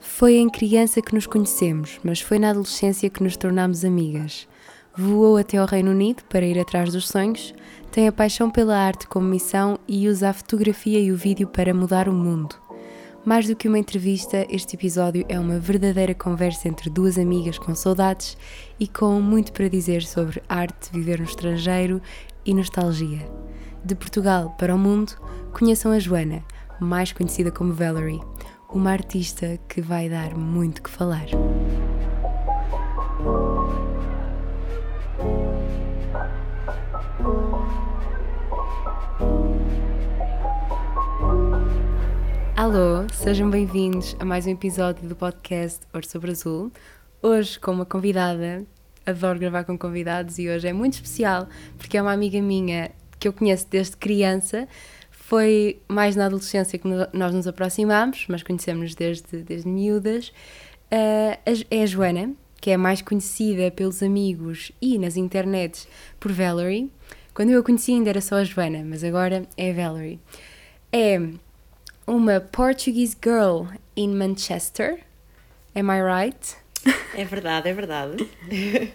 Foi em criança que nos conhecemos, mas foi na adolescência que nos tornámos amigas. Voou até ao Reino Unido para ir atrás dos sonhos, tem a paixão pela arte como missão e usa a fotografia e o vídeo para mudar o mundo. Mais do que uma entrevista, este episódio é uma verdadeira conversa entre duas amigas com saudades e com muito para dizer sobre arte, viver no estrangeiro e nostalgia. De Portugal para o mundo, conheçam a Joana, mais conhecida como Valerie, uma artista que vai dar muito que falar. Alô, sejam bem-vindos a mais um episódio do podcast Ouro sobre Azul. Hoje com uma convidada, adoro gravar com convidados e hoje é muito especial porque é uma amiga minha que eu conheço desde criança. Foi mais na adolescência que nós nos aproximámos, mas conhecemos desde, desde miúdas. Uh, é a Joana, que é mais conhecida pelos amigos e nas internets por Valerie. Quando eu a conheci ainda era só a Joana, mas agora é a Valerie. É uma Portuguese girl in Manchester. Am I right? É verdade, é verdade.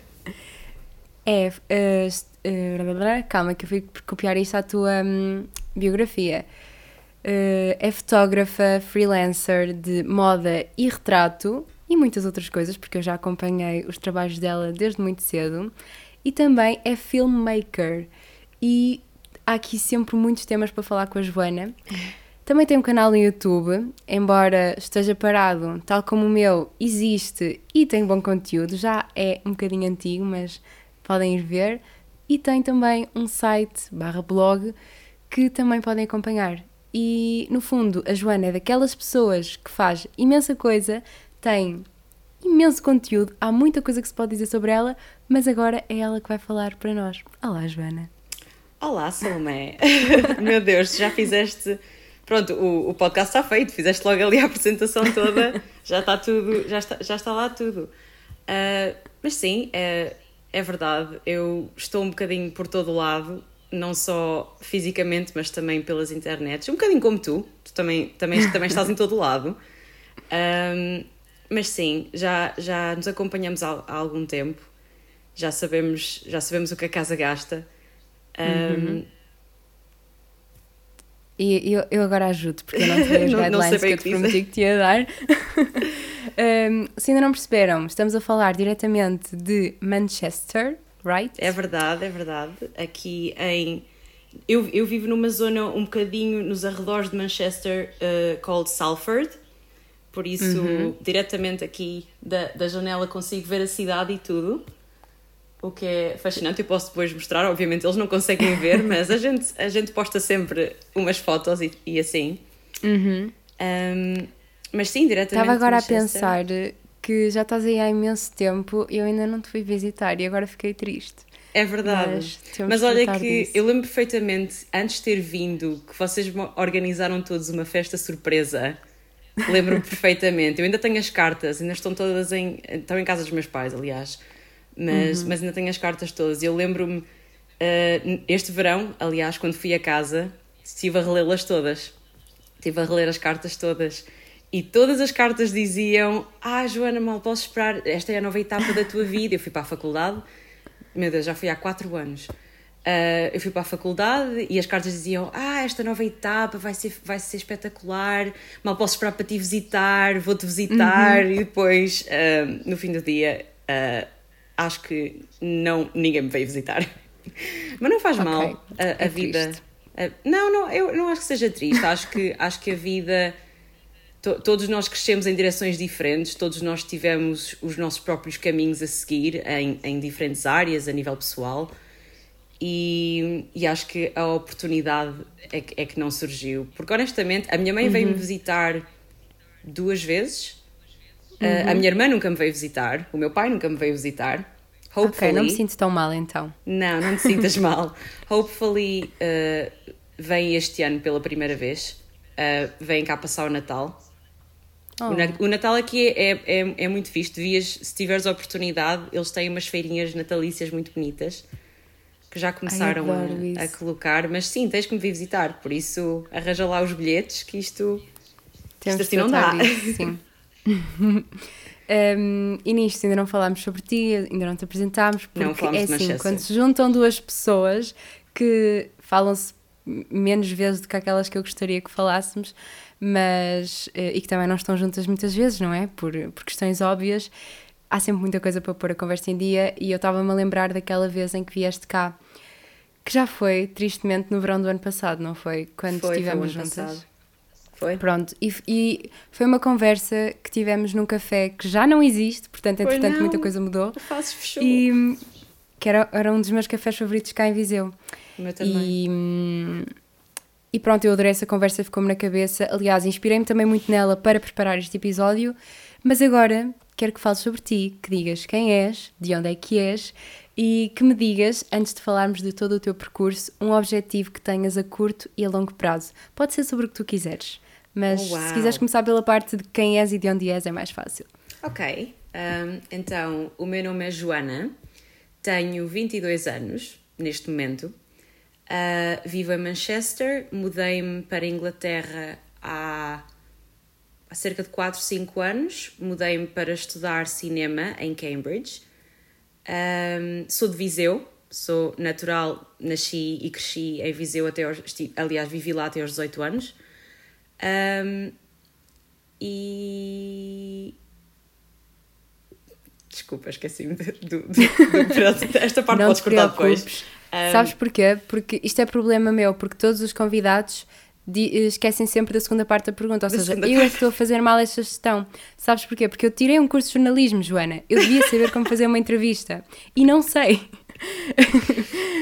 é. Uh, uh, calma, que eu fui copiar isto à tua um, biografia. Uh, é fotógrafa, freelancer de moda e retrato e muitas outras coisas, porque eu já acompanhei os trabalhos dela desde muito cedo. E também é filmmaker. E há aqui sempre muitos temas para falar com a Joana. Também tem um canal no YouTube, embora esteja parado, tal como o meu, existe e tem bom conteúdo, já é um bocadinho antigo, mas podem ir ver. E tem também um site barra blog que também podem acompanhar. E no fundo, a Joana é daquelas pessoas que faz imensa coisa, tem imenso conteúdo, há muita coisa que se pode dizer sobre ela, mas agora é ela que vai falar para nós. Olá, Joana. Olá, Salomé. Meu Deus, já fizeste pronto, o, o podcast está feito, fizeste logo ali a apresentação toda, já está tudo, já está, já está lá tudo. Uh, mas sim, é, é verdade, eu estou um bocadinho por todo o lado, não só fisicamente, mas também pelas internets, um bocadinho como tu, tu também, também, também estás em todo lado. Um, mas sim, já, já nos acompanhamos há, há, algum tempo, já sabemos, já sabemos o que a casa gasta. Um, uhum. E eu, eu agora ajudo, porque eu não tenho as guidelines que eu te prometi que te ia dar. um, se ainda não perceberam, estamos a falar diretamente de Manchester, right? É verdade, é verdade. Aqui em. Eu, eu vivo numa zona um bocadinho nos arredores de Manchester, uh, called Salford. Por isso, uhum. diretamente aqui da, da janela consigo ver a cidade e tudo o que é fascinante. Eu posso depois mostrar, obviamente eles não conseguem ver, mas a gente, a gente posta sempre umas fotos e, e assim. Uhum. Um, mas sim, diretamente. Estava agora a pensar que já estás aí há imenso tempo e eu ainda não te fui visitar e agora fiquei triste. É verdade. Mas, mas olha que disso. eu lembro perfeitamente, antes de ter vindo, que vocês organizaram todos uma festa surpresa. Lembro-me perfeitamente. Eu ainda tenho as cartas, ainda estão todas em. Estão em casa dos meus pais, aliás mas, uhum. mas ainda tenho as cartas todas. Eu lembro-me, uh, este verão, aliás, quando fui a casa, estive a relê-las todas. Estive a reler as cartas todas. E todas as cartas diziam: Ah, Joana, mal posso esperar, esta é a nova etapa da tua vida. Eu fui para a faculdade, meu Deus, já fui há quatro anos. Uh, eu fui para a faculdade e as cartas diziam: Ah, esta nova etapa vai ser, vai ser espetacular, mal posso esperar para te visitar, vou-te visitar. Uhum. E depois, uh, no fim do dia, uh, acho que não, ninguém me veio visitar. Mas não faz okay. mal a, a é vida. Não, não, eu não acho que seja triste. acho que, acho que a vida. To, todos nós crescemos em direções diferentes, todos nós tivemos os nossos próprios caminhos a seguir em, em diferentes áreas, a nível pessoal. E, e acho que a oportunidade é que, é que não surgiu. Porque honestamente, a minha mãe uhum. veio-me visitar duas vezes Uhum. a minha irmã nunca me veio visitar, o meu pai nunca me veio visitar. Hopefully, ok, não me sinto tão mal então. Não, não te sintas mal. Hopefully uh, vem este ano pela primeira vez. Uh, vem cá passar o Natal. Oh. O Natal aqui é, é, é, muito fixe. Devias, se tiveres a oportunidade, eles têm umas feirinhas natalícias muito bonitas que já começaram Ai, a, a, colocar. Mas sim, tens que me vir visitar. Por isso, arranja lá os bilhetes que isto, Temos isto assim não dá. Isso, sim. Um, e nisto ainda não falámos sobre ti, ainda não te apresentámos, porque é assim, quando se juntam duas pessoas que falam-se menos vezes do que aquelas que eu gostaria que falássemos, mas eh, e que também não estão juntas muitas vezes, não é? Por, por questões óbvias, há sempre muita coisa para pôr a conversa em dia e eu estava-me a lembrar daquela vez em que vieste cá, que já foi, tristemente, no verão do ano passado, não foi? Quando foi, estivemos foi juntas. Passado. Foi? Pronto, e, e, foi uma conversa que tivemos num café que já não existe, portanto, entretanto, muita coisa mudou. Fechou. E que era, era um dos meus cafés favoritos cá em Viseu. O meu também. E, e pronto, eu adorei essa conversa, ficou-me na cabeça. Aliás, inspirei-me também muito nela para preparar este episódio. Mas agora quero que fales sobre ti, que digas quem és, de onde é que és e que me digas, antes de falarmos de todo o teu percurso, um objetivo que tenhas a curto e a longo prazo. Pode ser sobre o que tu quiseres. Mas oh, se quiseres começar pela parte de quem és e de onde és, é mais fácil. Ok. Um, então, o meu nome é Joana, tenho 22 anos neste momento, uh, vivo em Manchester, mudei-me para a Inglaterra há, há cerca de 4, 5 anos, mudei-me para estudar cinema em Cambridge. Um, sou de Viseu, sou natural, nasci e cresci em Viseu até aos, aliás, vivi lá até aos 18 anos. Um, e. Desculpa, esqueci-me do, do, do, Esta parte Não podes cortar depois. Um... Sabes porquê? Porque isto é problema meu, porque todos os convidados esquecem sempre da segunda parte da pergunta. Ou da seja, eu é estou a fazer mal esta gestão. Sabes porquê? Porque eu tirei um curso de jornalismo, Joana. Eu devia saber como fazer uma entrevista. E não sei.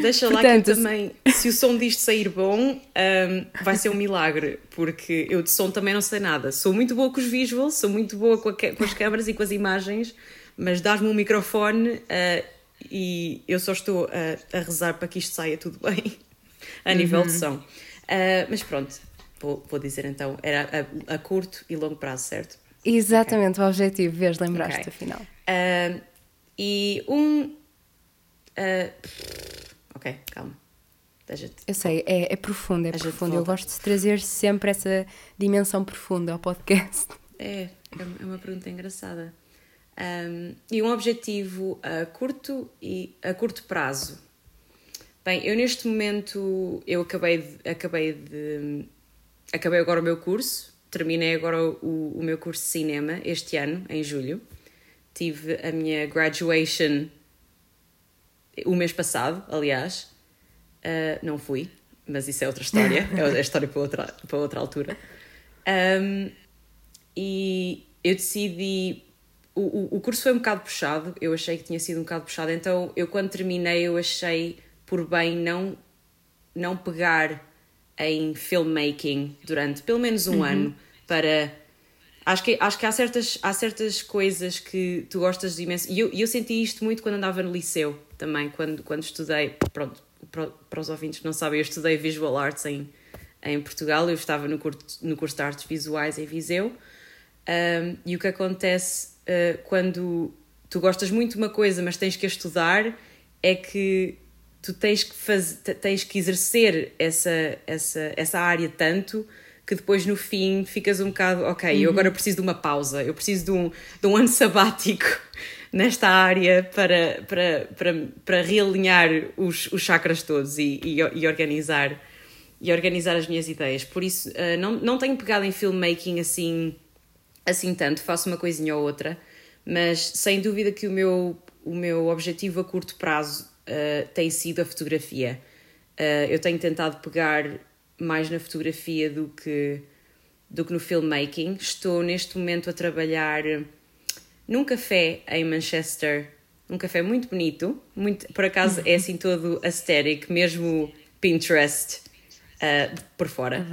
Deixa Portanto, lá que também, se o som disto sair bom, um, vai ser um milagre, porque eu de som também não sei nada. Sou muito boa com os visuals, sou muito boa com, a, com as câmaras e com as imagens, mas dás-me um microfone uh, e eu só estou a, a, rezar para que isto saia tudo bem a nível de uhum. som. Uh, mas pronto, vou, vou dizer então, era a, a, curto e longo prazo, certo? Exatamente, okay. o objetivo, vês, lembraste okay. afinal. Uh, e um Uh, ok, calma. Eu sei, é, é profundo, é profundo. Eu gosto de trazer sempre essa dimensão profunda ao podcast. É, é uma pergunta engraçada. Um, e um objetivo a curto e a curto prazo. Bem, eu neste momento eu acabei de, acabei de acabei agora o meu curso, terminei agora o, o meu curso de cinema este ano, em julho. Tive a minha graduation o mês passado, aliás, uh, não fui, mas isso é outra história, é, é história para outra, para outra altura. Um, e eu decidi. O, o, o curso foi um bocado puxado, eu achei que tinha sido um bocado puxado, então eu quando terminei eu achei por bem não, não pegar em filmmaking durante pelo menos um uhum. ano para Acho que, acho que há, certas, há certas coisas que tu gostas de imenso. E eu, eu senti isto muito quando andava no liceu também, quando, quando estudei. Pronto, para, para os ouvintes que não sabem, eu estudei Visual Arts em, em Portugal. Eu estava no curso, no curso de Artes Visuais em Viseu. Um, e o que acontece uh, quando tu gostas muito de uma coisa, mas tens que a estudar, é que tu tens que, faz, tens que exercer essa, essa, essa área tanto que depois no fim ficas um bocado, ok, uhum. eu agora preciso de uma pausa, eu preciso de um, de um ano sabático nesta área para, para, para, para realinhar os, os chakras todos e, e, e organizar e organizar as minhas ideias. Por isso, uh, não, não tenho pegado em filmmaking assim, assim tanto, faço uma coisinha ou outra, mas sem dúvida que o meu, o meu objetivo a curto prazo uh, tem sido a fotografia. Uh, eu tenho tentado pegar mais na fotografia do que, do que no filmmaking. Estou neste momento a trabalhar num café em Manchester, um café muito bonito, muito, por acaso é assim todo aesthetic, mesmo Pinterest uh, por fora,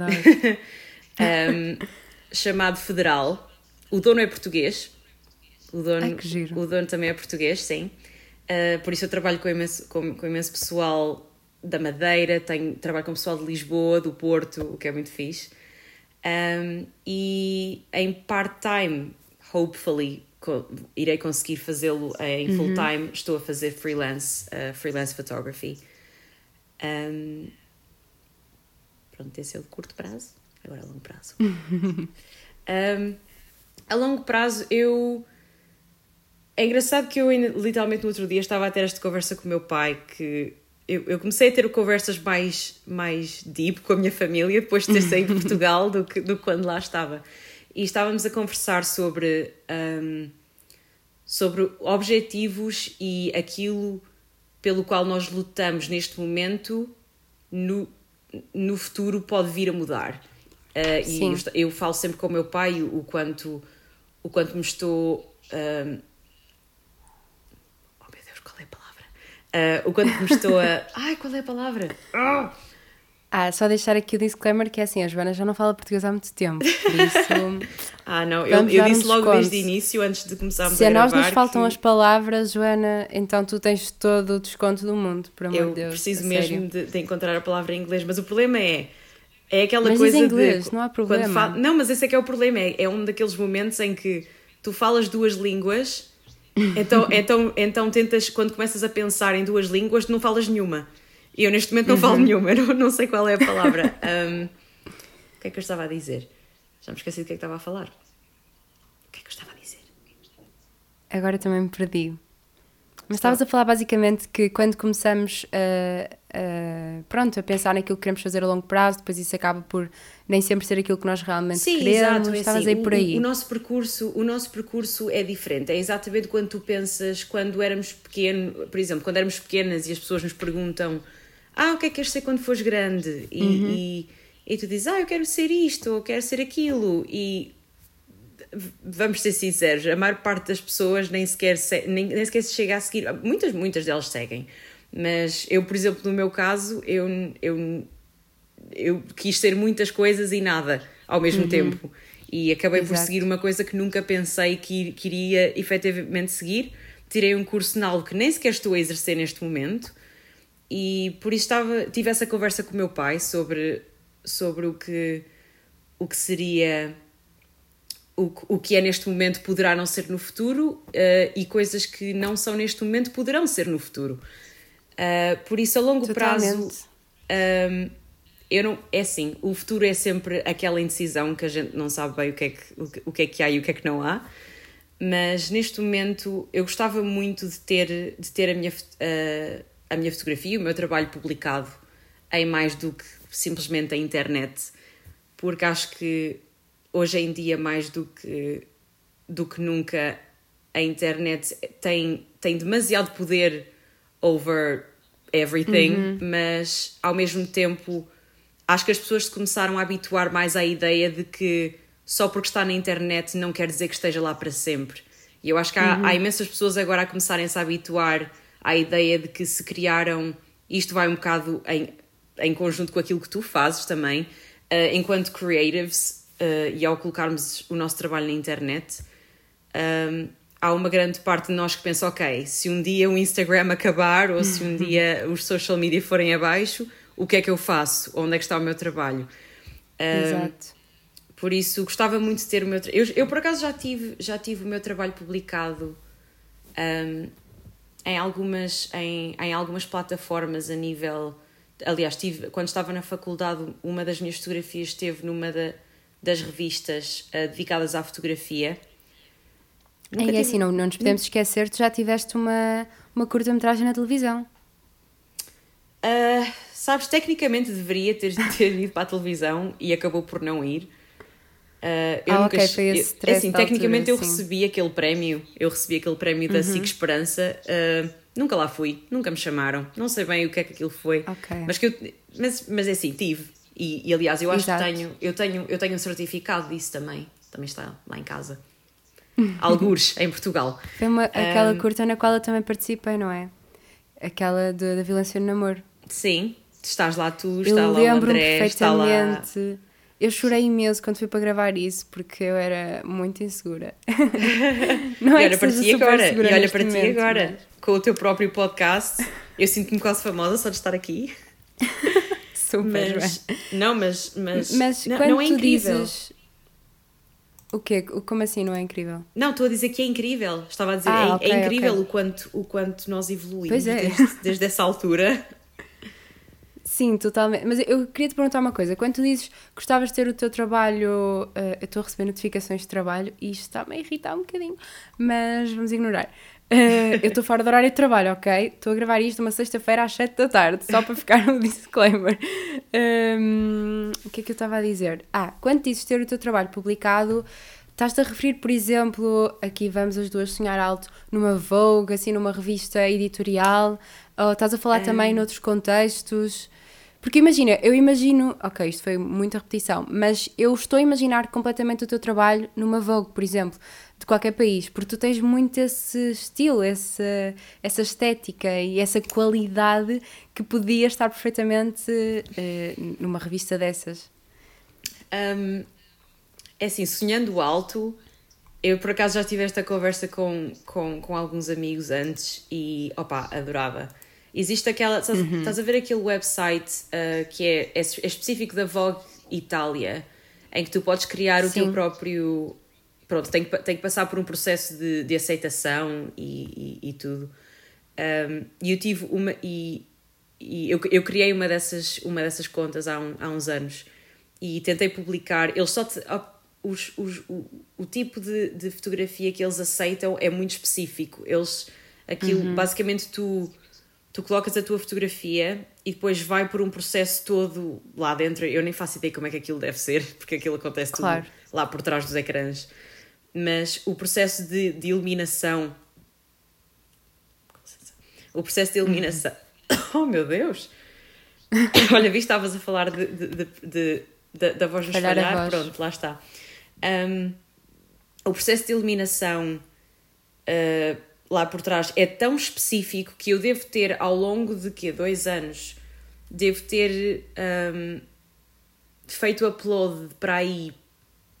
um, chamado Federal. O dono é português. O dono, Ai, o dono também é português, sim. Uh, por isso eu trabalho com imenso, com, com imenso pessoal da Madeira, tenho, trabalho com pessoal de Lisboa, do Porto, o que é muito fixe. Um, e em part-time, hopefully, co irei conseguir fazê-lo em uhum. full-time. Estou a fazer freelance, uh, freelance photography. Um, pronto, esse é o de curto prazo, agora é longo prazo. um, A longo prazo, eu. É engraçado que eu, literalmente, no outro dia estava a ter esta conversa com o meu pai, que eu, eu, comecei a ter conversas mais, mais deep com a minha família depois de ter saído de Portugal do que, do quando lá estava. E estávamos a conversar sobre, um, sobre objetivos e aquilo pelo qual nós lutamos neste momento no, no futuro pode vir a mudar. Uh, e eu, eu, falo sempre com o meu pai o, o quanto, o quanto me estou. Um, Uh, o quanto me estou a. Ai, qual é a palavra? Oh! Ah, só deixar aqui o disclaimer que é assim, a Joana já não fala português há muito tempo, por isso... ah, não, eu, eu disse logo desde o início, antes de começarmos Se a, a nós nos faltam que... as palavras, Joana, então tu tens todo o desconto do mundo, por amor de Deus. Eu preciso mesmo de, de, encontrar a palavra em inglês, mas o problema é... É aquela mas coisa em inglês, de... não há problema. Fala, não, mas esse é que é o problema, é, é um daqueles momentos em que tu falas duas línguas então, então, então tentas, quando começas a pensar em duas línguas, não falas nenhuma. E eu neste momento não falo uhum. nenhuma, não, não sei qual é a palavra. Um, o que é que eu estava a dizer? Já me esqueci do que é que estava a falar. O que é que eu estava a dizer? Agora também me perdi. Mas estavas a falar basicamente que quando começamos a, a, pronto, a pensar naquilo que queremos fazer a longo prazo, depois isso acaba por nem sempre ser aquilo que nós realmente Sim, queremos. Exato, é estavas assim, aí por aí. O, o, nosso percurso, o nosso percurso é diferente. É exatamente quando tu pensas, quando éramos pequenos, por exemplo, quando éramos pequenas e as pessoas nos perguntam ah, o que é que queres ser quando fores grande? E, uhum. e, e tu dizes, ah, eu quero ser isto, ou quero ser aquilo. E vamos ser sinceros, a maior parte das pessoas nem sequer, se, nem, nem sequer se chega a seguir. Muitas, muitas delas seguem. Mas eu, por exemplo, no meu caso, eu, eu, eu quis ser muitas coisas e nada ao mesmo uhum. tempo. E acabei Exato. por seguir uma coisa que nunca pensei que, que iria efetivamente seguir. Tirei um curso na algo que nem sequer estou a exercer neste momento. E por isso estava, tive essa conversa com o meu pai sobre, sobre o, que, o que seria o, o que é neste momento poderá não ser no futuro uh, e coisas que não são neste momento poderão ser no futuro. Uh, por isso, a longo Totalmente. prazo, um, ehm, eu não, é assim, o futuro é sempre aquela indecisão que a gente não sabe bem o que é que, o que, o que, é que há e o que é que não há. Mas neste momento eu gostava muito de ter, de ter a, minha, uh, a minha fotografia, o meu trabalho publicado em mais do que simplesmente a internet, porque acho que hoje em dia, mais do que, do que nunca, a internet tem, tem demasiado poder over everything, uhum. mas ao mesmo tempo acho que as pessoas se começaram a habituar mais à ideia de que só porque está na internet não quer dizer que esteja lá para sempre. E eu acho que há, uhum. há imensas pessoas agora a começarem-se a habituar à ideia de que se criaram, isto vai um bocado em, em conjunto com aquilo que tu fazes também, uh, enquanto creatives, uh, e ao colocarmos o nosso trabalho na internet, um, há uma grande parte de nós que pensa, ok, se um dia o Instagram acabar ou se um dia os social media forem abaixo, o que é que eu faço? Onde é que está o meu trabalho? Um, Exato. Por isso, gostava muito de ter o meu... Eu, eu, por acaso, já tive, já tive o meu trabalho publicado um, em, algumas, em, em algumas plataformas a nível... Aliás, tive, quando estava na faculdade, uma das minhas fotografias esteve numa da das revistas uh, dedicadas à fotografia. Nunca e é tive... assim, não, não nos podemos esquecer, tu já tiveste uma, uma curta-metragem na televisão. Uh, sabes, tecnicamente deveria ter, ter ido para a televisão e acabou por não ir. Uh, eu ah, nunca, okay, foi esse eu, é assim, tecnicamente altura, eu sim. recebi aquele prémio, eu recebi aquele prémio da uhum. SIC Esperança, uh, nunca lá fui, nunca me chamaram, não sei bem o que é que aquilo foi, okay. mas, que eu, mas, mas é assim, tive, e, e aliás, eu acho Exato. que tenho, eu tenho, eu tenho um certificado disso também. Também está lá em casa. Algures, em Portugal. Foi uma, aquela um, curta na qual eu também participei, não é? Aquela da violência no namoro. Sim, estás lá tu, está eu lá o André, está lá... Eu chorei imenso quando fui para gravar isso porque eu era muito insegura. não é e olha para ti agora, e olha para ti agora, mas... com o teu próprio podcast, eu sinto-me quase famosa só de estar aqui. Super mas, Não, mas. Mas, mas não, quando não é incrível. Dizes... O quê? Como assim não é incrível? Não, estou a dizer que é incrível. Estava a dizer, ah, é, okay, é, incrível okay. o, quanto, o quanto nós evoluímos é. desde, desde essa altura. Sim, totalmente. Mas eu queria te perguntar uma coisa. Quando tu dizes que gostavas de ter o teu trabalho, uh, eu estou a receber notificações de trabalho e isto está-me a irritar um bocadinho, mas vamos ignorar. Uh, eu estou fora do horário de trabalho, ok? Estou a gravar isto uma sexta-feira às 7 da tarde, só para ficar no disclaimer. Um, o que é que eu estava a dizer? Ah, quando dizes ter o teu trabalho publicado, estás-te a referir, por exemplo, aqui vamos as duas sonhar alto, numa Vogue, assim, numa revista editorial, ou estás a falar um... também noutros contextos? Porque imagina, eu imagino, ok, isto foi muita repetição, mas eu estou a imaginar completamente o teu trabalho numa Vogue, por exemplo de qualquer país, porque tu tens muito esse estilo, essa, essa estética e essa qualidade que podia estar perfeitamente uh, numa revista dessas. Um, é assim, sonhando alto, eu por acaso já tive esta conversa com, com, com alguns amigos antes e opa, adorava. Existe aquela. Estás, uhum. estás a ver aquele website uh, que é, é, é, específico da Vogue Itália, em que tu podes criar Sim. o teu próprio pronto, tem que, tem que passar por um processo de, de aceitação e, e, e tudo. Um, e eu tive uma. E, e eu, eu criei uma dessas, uma dessas contas há, um, há uns anos e tentei publicar. Eles só. Te, os, os, o, o tipo de, de fotografia que eles aceitam é muito específico. Eles. Aquilo, uhum. basicamente, tu tu colocas a tua fotografia e depois vai por um processo todo lá dentro. Eu nem faço ideia como é que aquilo deve ser, porque aquilo acontece claro. tudo lá por trás dos ecrãs mas o processo de, de eliminação. O processo de eliminação. Oh meu Deus! Olha, vi estavas a falar de, de, de, de da voz no espalhar, pronto, lá está. Um, o processo de eliminação uh, lá por trás é tão específico que eu devo ter ao longo de quê? Dois anos, devo ter um, feito upload para aí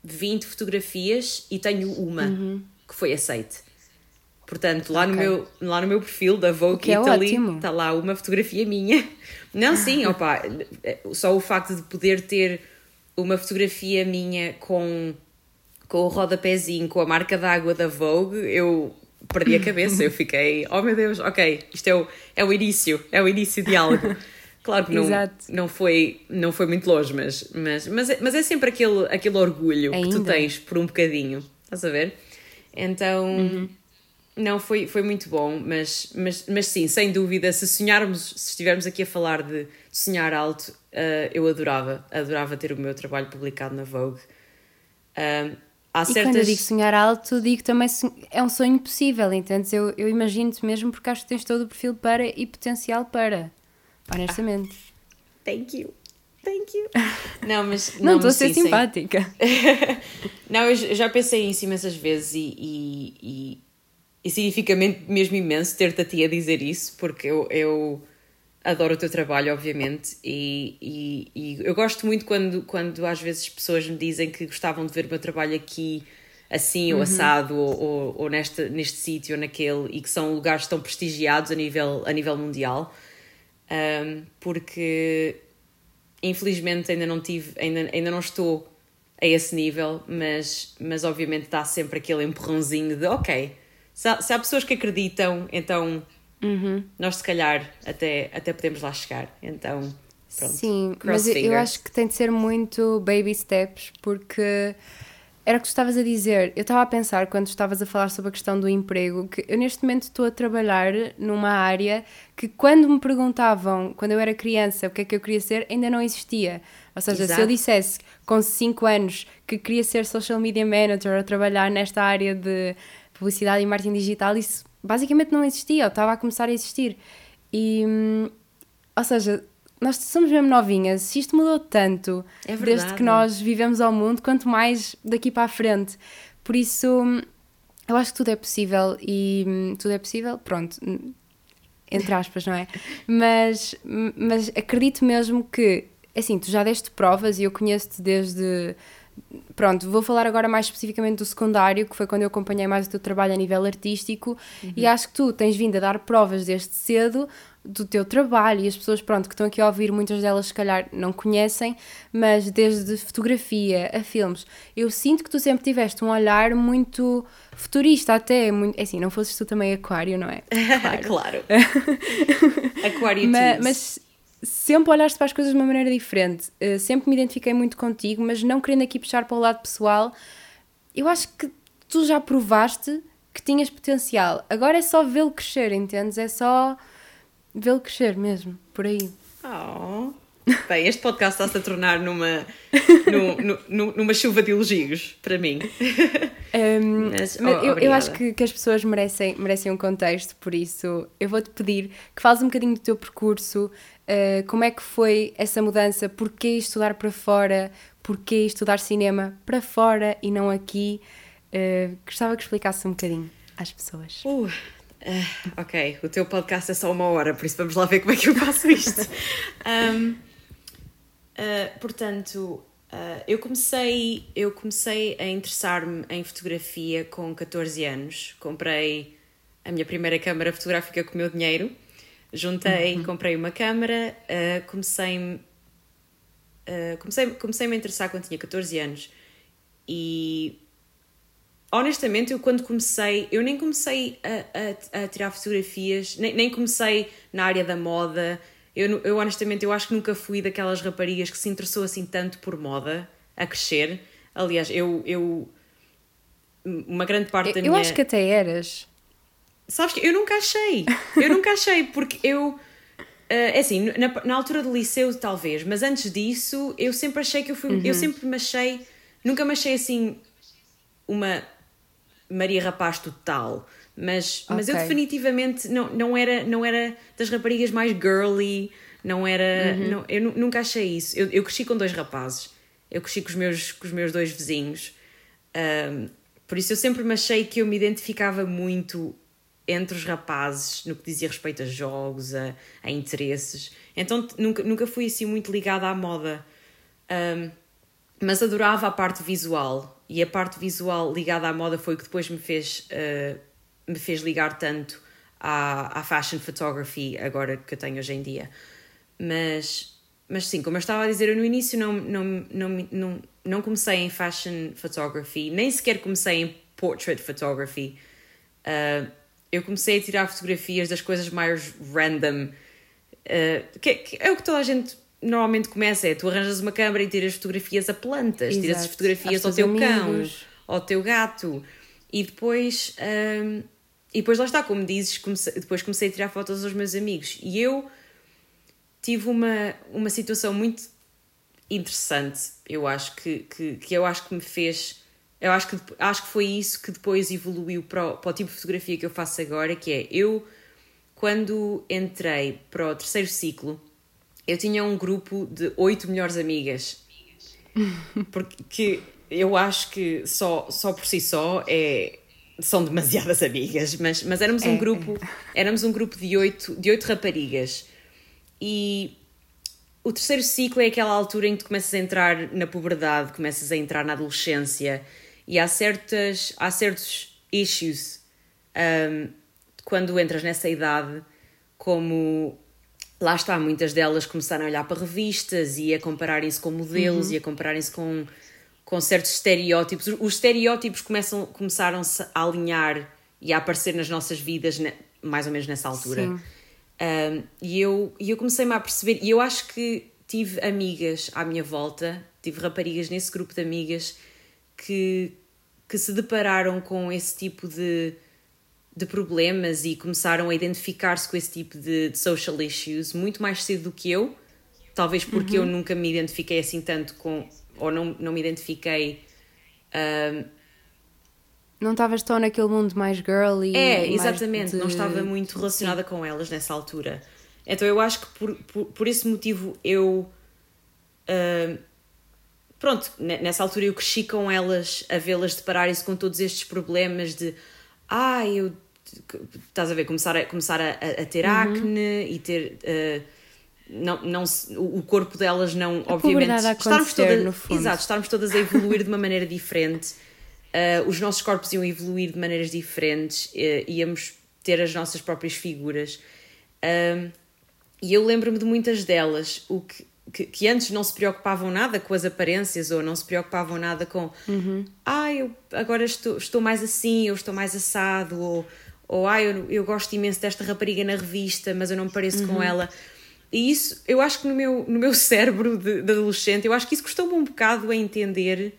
20 fotografias e tenho uma uhum. que foi aceite. Portanto, lá, okay. no meu, lá no meu perfil da Vogue é Italy está lá uma fotografia minha. Não, sim, opa, só o facto de poder ter uma fotografia minha com, com o rodapézinho, com a marca d'água da Vogue, eu perdi a cabeça. eu fiquei, oh meu Deus, ok, isto é o, é o início, é o início de algo. Claro que não, não, foi, não foi muito longe, mas, mas, mas, é, mas é sempre aquele, aquele orgulho Ainda? que tu tens por um bocadinho, estás a ver? Então, uhum. não, foi, foi muito bom, mas, mas, mas sim, sem dúvida, se sonharmos, se estivermos aqui a falar de sonhar alto, uh, eu adorava, adorava ter o meu trabalho publicado na Vogue. Uh, há certas... E quando eu digo sonhar alto, digo também é um sonho possível, entendes? Eu, eu imagino-te mesmo porque acho que tens todo o perfil para e potencial para honestamente. Ah, thank you. Thank you. Não, mas. Não, estou a ser sim, simpática. não, eu já pensei nisso imensas vezes e, e, e, e significa mesmo imenso ter-te a ti a dizer isso, porque eu, eu adoro o teu trabalho, obviamente, e, e, e, eu gosto muito quando, quando às vezes pessoas me dizem que gostavam de ver o meu trabalho aqui assim ou uhum. assado ou, ou, ou neste, neste sítio ou naquele e que são lugares tão prestigiados a nível, a nível mundial um, porque infelizmente ainda não tive, ainda, ainda não estou a esse nível, mas, mas obviamente dá sempre aquele empurrãozinho de ok, se há, se há pessoas que acreditam, então uhum. nós se calhar até, até podemos lá chegar. Então, pronto. Sim, mas eu, eu acho que tem de ser muito baby steps, porque era o que tu estavas a dizer. Eu estava a pensar, quando estavas a falar sobre a questão do emprego, que eu neste momento estou a trabalhar numa área que, quando me perguntavam, quando eu era criança, o que é que eu queria ser, ainda não existia. Ou seja, Exato. se eu dissesse com 5 anos que queria ser social media manager ou trabalhar nesta área de publicidade e marketing digital, isso basicamente não existia, ou estava a começar a existir. E, hum, ou seja, nós somos mesmo novinhas, se isto mudou tanto é desde que nós vivemos ao mundo, quanto mais daqui para a frente. Por isso, eu acho que tudo é possível e hum, tudo é possível, pronto, entre aspas, não é? Mas, mas acredito mesmo que, assim, tu já deste provas e eu conheço-te desde. Pronto, vou falar agora mais especificamente do secundário, que foi quando eu acompanhei mais o teu trabalho a nível artístico, uhum. e acho que tu tens vindo a dar provas desde cedo do teu trabalho e as pessoas, pronto, que estão aqui a ouvir, muitas delas se calhar não conhecem, mas desde fotografia a filmes, eu sinto que tu sempre tiveste um olhar muito futurista até, muito, é assim, não fosses tu também aquário, não é? Claro. claro. aquário mas, mas sempre olhaste para as coisas de uma maneira diferente. Uh, sempre me identifiquei muito contigo, mas não querendo aqui puxar para o lado pessoal, eu acho que tu já provaste que tinhas potencial. Agora é só vê-lo crescer, entendes? É só vê-lo crescer mesmo, por aí. Oh. Bem, este podcast está-se a tornar numa, numa, numa chuva de elogios para mim. Um, mas, oh, eu, eu, acho que, que, as pessoas merecem, merecem um contexto, por isso eu vou-te pedir que fales um bocadinho do teu percurso, uh, como é que foi essa mudança, porquê estudar para fora, porquê estudar cinema para fora e não aqui. Uh, gostava que explicasse um bocadinho às pessoas. Uh, uh, ok, o teu podcast é só uma hora, por isso vamos lá ver como é que eu faço isto. um, portanto, eu, comecei, eu comecei a interessar-me em fotografia com 14 anos. Comprei a minha primeira câmara fotográfica com o meu dinheiro. Juntei, uhum. comprei uma câmara, comecei Uh, comecei, comecei -me a interessar quando tinha 14 anos e honestamente eu quando comecei eu nem comecei a, a, a tirar fotografias nem, nem, comecei na área da moda eu, eu honestamente eu acho que nunca fui daquelas raparigas que se interessou assim tanto por moda a crescer aliás eu, eu uma grande parte da eu minha eu acho que até eras sabes que eu nunca achei eu nunca achei porque eu Uh, é assim, na, na, altura do liceu talvez, mas antes disso eu sempre achei que eu fui. Uhum. Eu sempre me achei. Nunca me achei assim uma Maria Rapaz total. Mas, okay. mas eu definitivamente não, não, era, não era das raparigas mais girly, não era. Uhum. Não, eu nunca achei isso. Eu, eu cresci com dois rapazes. Eu cresci com os meus, com os meus dois vizinhos. Um, por isso eu sempre me achei que eu me identificava muito entre os rapazes no que dizia respeito a jogos, a, a interesses. Então nunca, nunca fui assim muito ligada à moda. Um, mas adorava a parte visual e a parte visual ligada à moda foi o que depois me fez, uh, me fez ligar tanto à, à fashion photography agora que eu tenho hoje em dia. Mas, mas sim, como eu estava a dizer, eu no início não, não, não, não, não comecei em fashion photography, nem sequer comecei em portrait photography. Uh, eu comecei a tirar fotografias das coisas mais random. Uh, que, que, é o que toda a gente normalmente começa: é tu arranjas uma câmera e tiras fotografias a plantas, Exato. tiras fotografias ao teu amigos. cão, ao teu gato. E depois, um, e depois lá está, como dizes, comecei, depois comecei a tirar fotos aos meus amigos. E eu tive uma, uma situação muito interessante, eu acho, que, que, que eu acho que me fez eu acho que, acho que foi isso que depois evoluiu para o, para o tipo de fotografia que eu faço agora, que é, eu, quando entrei para o terceiro ciclo, eu tinha um grupo de oito melhores amigas. Porque eu acho que só, só por si só é, são demasiadas amigas, mas, mas éramos um é, grupo, é. éramos um grupo de oito, de oito raparigas. E o terceiro ciclo é aquela altura em que tu começas a entrar na puberdade, começas a entrar na adolescência e há, certas, há certos issues um, quando entras nessa idade, como lá está, muitas delas começaram a olhar para revistas e a compararem-se com modelos uhum. e a compararem-se com, com certos estereótipos. Os estereótipos começam, começaram-se a alinhar e a aparecer nas nossas vidas, ne, mais ou menos nessa altura. Um, e eu, e eu comecei-me a perceber, e eu acho que tive amigas à minha volta, tive raparigas nesse grupo de amigas que, que se depararam com esse tipo de, de problemas e começaram a identificar-se com esse tipo de, de, social issues muito mais cedo do que eu. Talvez porque uhum. eu nunca me identifiquei assim tanto com. ou não, não me identifiquei. Um, não estavas tão naquele mundo mais girly. É, exatamente. De... Não estava muito relacionada Sim. com elas nessa altura. Então eu acho que por, por, por esse motivo eu. Uh, pronto, nessa altura eu cresci com elas a vê-las depararem-se com todos estes problemas de ah, eu estás a ver, começar a, começar a, a ter uhum. acne e ter uh, não, não o corpo delas não a obviamente estarmos todas, exato, estarmos todas a evoluir de uma maneira diferente uh, os nossos corpos iam evoluir de maneiras diferentes uh, íamos ter as nossas próprias figuras e eu lembro-me de muitas delas o que que, que, antes não se preocupavam nada com as aparências ou não se preocupavam nada com uhum. ah, eu agora estou, estou mais assim, eu estou mais assado, ou, ou ah, eu, eu gosto imenso desta rapariga na revista, mas eu não me pareço uhum. com ela. e isso, eu acho que no meu, no meu cérebro de, de adolescente, eu acho que isso custou-me um bocado a entender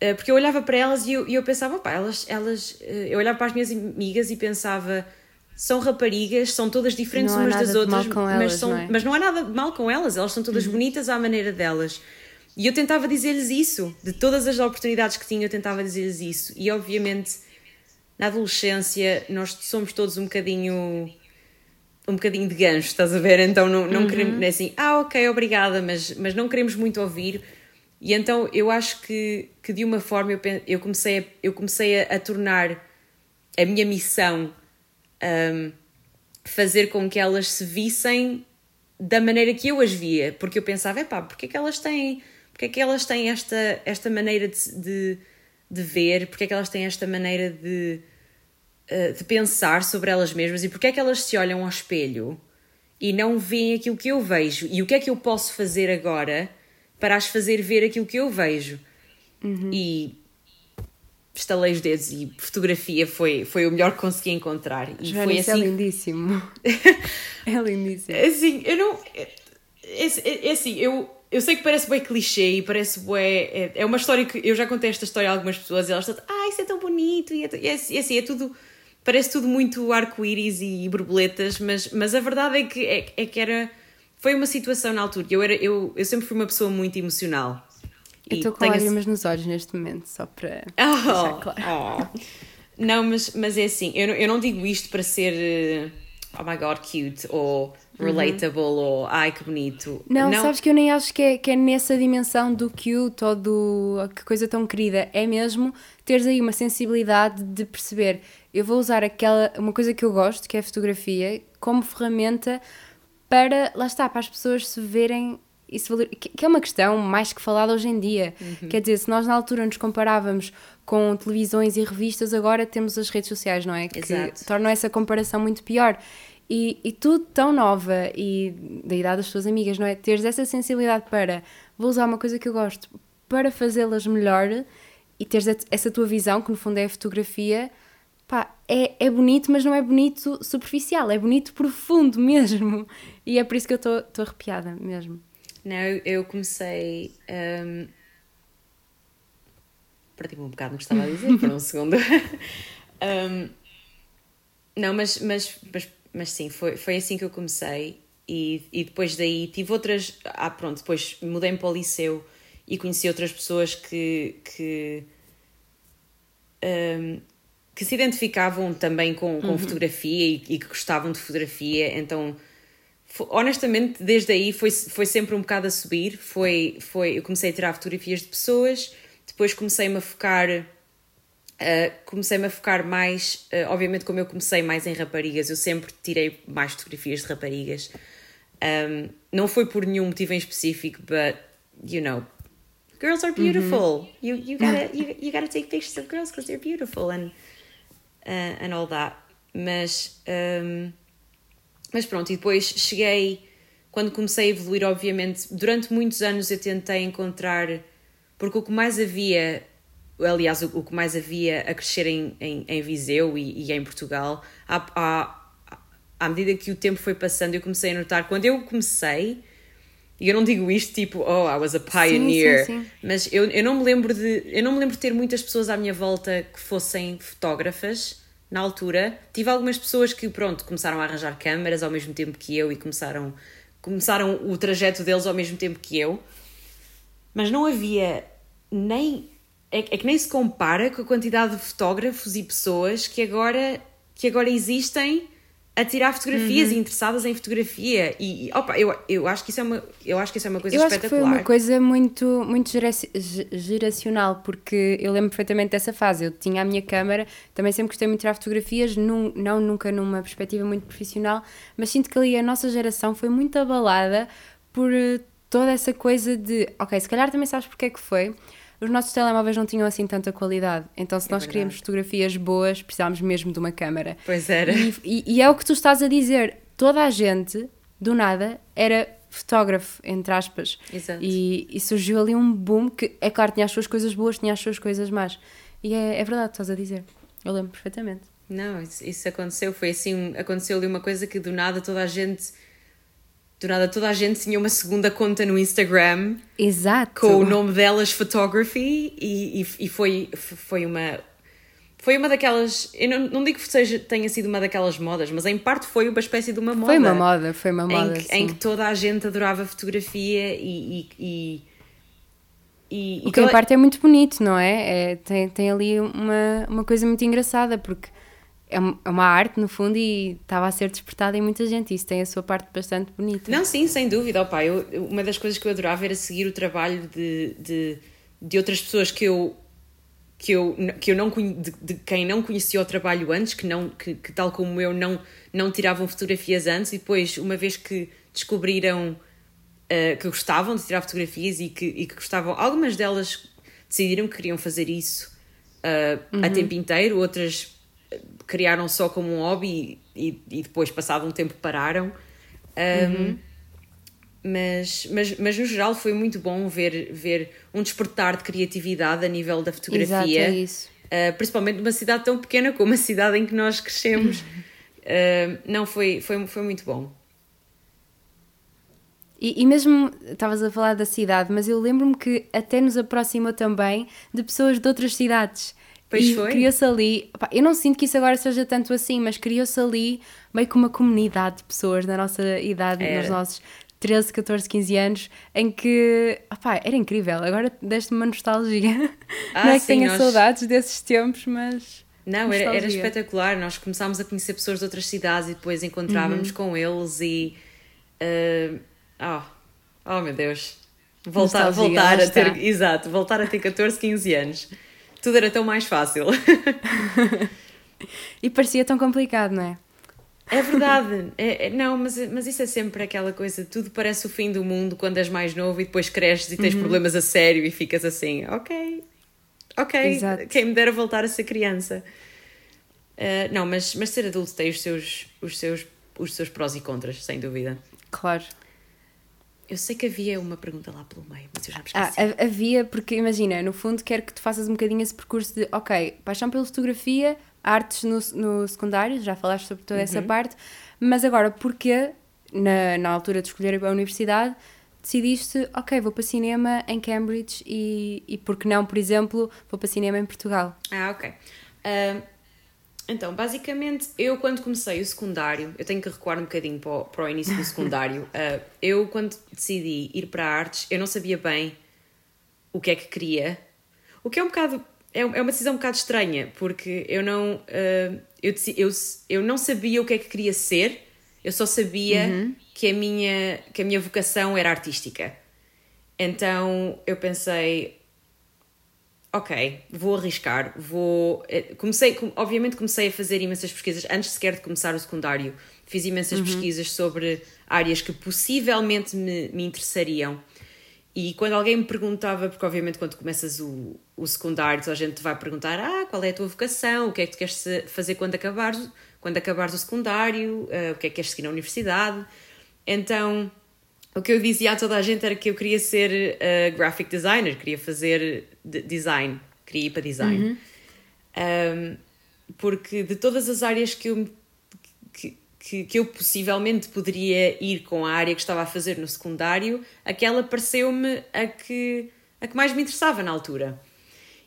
eh, porque eu olhava para elas e eu, e eu pensava, pá, elas, elas. Eh, eu olhava para as minhas amigas e pensava, são raparigas, são todas diferentes umas das outras, elas, mas, são, não é? mas não há nada mal com elas, elas são todas uhum. bonitas à maneira delas. E eu tentava dizer-lhes isso, de todas as oportunidades que tinha, eu tentava dizer-lhes isso. E obviamente, na adolescência, nós somos todos um bocadinho. Um bocadinho de gancho, estás a ver? Então não, não uhum. queremos, é assim, ah, ok, obrigada, mas, mas não queremos muito ouvir e então eu acho que, que de uma forma eu, eu comecei, a, eu comecei a, a tornar a minha missão um, fazer com que elas se vissem da maneira que eu as via, porque eu pensava, epá, porque é que elas têm, porque é que elas têm esta, esta maneira de, de, de ver, porque é que elas têm esta maneira de, uh, de pensar sobre elas mesmas e porque é que elas se olham ao espelho e não veem aquilo que eu vejo e o que é que eu posso fazer agora para as fazer ver aquilo que eu vejo. Uhum. E estalei os dedos e fotografia foi, foi o melhor que consegui encontrar. E Joana, foi é assim... é lindíssimo. é lindíssimo. Assim, eu não. É, é, é, assim, eu, eu sei que parece bem clichê e parece bem. É, é uma história que eu já contei esta história a algumas pessoas e elas estão. Ah, isso é tão bonito. E é, é, assim, é assim, é tudo. Parece tudo muito arco-íris e borboletas, mas, mas a verdade é que, é, é que era foi uma situação na altura. Eu, era, eu, eu sempre fui uma pessoa muito emocional. Eu estou com lágrimas nos olhos neste momento, só para oh, deixar claro. Oh. Não, mas, mas é assim, eu, eu não digo isto para ser eh, oh my god, cute ou relatable uhum. ou ai que bonito. Não, não, sabes que eu nem acho que é, que é nessa dimensão do cute ou do que coisa tão querida. É mesmo teres aí uma sensibilidade de perceber eu vou usar aquela uma coisa que eu gosto, que é a fotografia, como ferramenta para, lá está, para as pessoas se verem isso que é uma questão mais que falada hoje em dia. Uhum. Quer dizer, se nós na altura nos comparávamos com televisões e revistas, agora temos as redes sociais, não é? Que Exato. tornam essa comparação muito pior. E, e tudo tão nova e da idade das tuas amigas, não é? Teres essa sensibilidade para vou usar uma coisa que eu gosto para fazê-las melhor e teres essa tua visão, que no fundo é a fotografia, pá, é, é bonito, mas não é bonito superficial, é bonito profundo mesmo. E é por isso que eu estou arrepiada mesmo. Não, eu comecei. Um... Perdi-me um bocado no que estava a dizer, por um segundo. um... Não, mas, mas, mas, mas sim, foi, foi assim que eu comecei. E, e depois daí tive outras. Ah, pronto, depois mudei-me para o liceu e conheci outras pessoas que. que um, que se identificavam também com, com uhum. fotografia e, e, que gostavam de fotografia, então honestamente desde aí foi, foi sempre um bocado a subir, foi, foi, eu comecei a tirar fotografias de pessoas, depois comecei-me a focar uh, comecei-me a focar mais, uh, obviamente como eu comecei mais em raparigas, eu sempre tirei mais fotografias de raparigas, um, não foi por nenhum motivo em específico, but you know, girls are beautiful. Uhum. You you gotta you, you gotta take pictures of girls because they're beautiful and uh, and all that. Mas, um, mas pronto, e depois cheguei, quando comecei a evoluir, obviamente, durante muitos anos eu tentei encontrar, porque o que mais havia, aliás, o, o que mais havia a crescer em, em, em Viseu e, e em Portugal, à medida que o tempo foi passando, eu comecei a notar, quando eu comecei, e eu não digo isto tipo, oh, I was a pioneer, sim, sim, sim. mas eu, eu não me lembro de eu não me lembro de ter muitas pessoas à minha volta que fossem fotógrafas na altura. Tive algumas pessoas que pronto, começaram a arranjar câmaras ao mesmo tempo que eu e começaram começaram o trajeto deles ao mesmo tempo que eu. Mas não havia nem é, é que nem se compara com a quantidade de fotógrafos e pessoas que agora que agora existem a tirar fotografias uhum. e interessadas em fotografia e opa, eu, eu acho que isso é uma eu acho que isso é uma coisa eu espetacular. Acho que foi uma coisa muito muito geracional porque eu lembro perfeitamente dessa fase. Eu tinha a minha câmara, também sempre gostei muito de tirar fotografias, num, não nunca numa perspectiva muito profissional, mas sinto que ali a nossa geração foi muito abalada por eh, toda essa coisa de, OK, se calhar também sabes porque é que foi os nossos telemóveis não tinham assim tanta qualidade. Então, se é nós verdade. queríamos fotografias boas, precisávamos mesmo de uma câmera. Pois era. E, e, e, é o que tu estás a dizer. Toda a gente, do nada, era fotógrafo, entre aspas. Exato. E, e surgiu ali um boom que, é claro, tinha as suas coisas boas, tinha as suas coisas más. E é, é verdade, estás a dizer. Eu lembro perfeitamente. Não, isso, isso aconteceu. Foi assim, aconteceu ali uma coisa que do nada toda a gente do nada toda a gente tinha uma segunda conta no Instagram. Exato. Com o nome delas Photography e, e, e foi, foi uma. Foi uma daquelas. Eu não, não digo que seja, tenha sido uma daquelas modas, mas em parte foi uma espécie de uma moda. Foi uma moda, foi uma moda. Em que, em que toda a gente adorava fotografia e. e, e o que toda... em parte é muito bonito, não é? é tem, tem ali uma, uma coisa muito engraçada, porque é, é uma arte, no fundo, e estava a ser despertada em muita gente. Isso tem a sua parte bastante bonita. Não, sim, sem dúvida. Opa, eu, uma das coisas que eu adorava era seguir o trabalho de, de, de outras pessoas que eu que eu, que eu não de, de quem não conhecia o trabalho antes, que, não, que, que, tal como eu não, não tiravam fotografias antes, e depois, uma vez que descobriram uh, que gostavam de tirar fotografias e que, e que gostavam, algumas delas decidiram que queriam fazer isso uh, uhum. a tempo inteiro, outras criaram só como um hobby e, e depois, passado um tempo, pararam. Um, uhum. mas, mas, mas no geral foi muito bom ver, ver um despertar de criatividade a nível da fotografia. Exato, é isso. Uh, principalmente numa cidade tão pequena como a cidade em que nós crescemos. uh, não, foi, foi, foi muito bom. E, e, mesmo, estavas a falar da cidade, mas eu lembro-me que até nos aproximou também de pessoas de outras cidades. Pois e criou-se ali, opa, eu não sinto que isso agora seja tanto assim, mas criou-se ali meio que uma comunidade de pessoas da nossa idade, era. nos nossos 13, 14, 15 anos, em que opa, era incrível. Agora deste-me uma nostalgia. Ah, não é que tenha nós... saudades desses tempos, mas. Não, era, era, espetacular. Nós começámos a conhecer pessoas de outras cidades e depois encontrávamos uhum. com eles e. Uh, oh, oh meu Deus! Voltar, voltar a ter. Exato, voltar a ter 14, 15 anos tudo era tão mais fácil. e parecia tão complicado, não é? É verdade, é, é, não, mas, mas isso é sempre aquela coisa, tudo parece o fim do mundo quando és mais novo e depois cresces e tens uhum. problemas a sério e ficas assim, ok, ok, Exato. quem me dera voltar a ser criança. Uh, não, mas, mas ser adulto tem os seus, os, seus, os seus prós e contras, sem dúvida. Claro. Eu sei que havia uma pergunta lá pelo meio, mas eu já me esqueci. Ah, havia, porque imagina, no fundo quero que tu faças um bocadinho esse percurso de, ok, paixão pela fotografia, artes no, no secundário, já falaste sobre toda essa uhum. parte, mas agora, porquê, na, na altura de escolher a universidade, decidiste, ok, vou para cinema em Cambridge e, e porque não, por exemplo, vou para cinema em Portugal? Ah, ok. Uh, então, basicamente, eu quando comecei o secundário, eu tenho que recuar um bocadinho para o, para o início do secundário. uh, eu, quando decidi ir para artes, eu não sabia bem o que é que queria. O que é um bocado. É, é uma decisão um bocado estranha, porque eu não. Uh, eu, eu, eu não sabia o que é que queria ser, eu só sabia uhum. que, a minha, que a minha vocação era artística. Então eu pensei, ok, vou arriscar, vou. Eh, comecei, obviamente comecei a fazer imensas pesquisas antes sequer de começar o secundário. Fiz imensas uhum. pesquisas sobre áreas que possivelmente me, me interessariam. E quando alguém me perguntava, porque obviamente quando começas o, o secundário, a gente vai perguntar: ah, qual é a tua vocação? O que é que tu queres fazer quando acabares, quando acabares o secundário? Uh, o que é que queres seguir na universidade? Então o que eu dizia a toda a gente era que eu queria ser uh, graphic designer, queria fazer design, queria ir para design. Uhum. Um, porque de todas as áreas que eu, que, que, que, eu possivelmente poderia ir com a área que estava a fazer no secundário, aquela pareceu-me a que, a que mais me interessava na altura.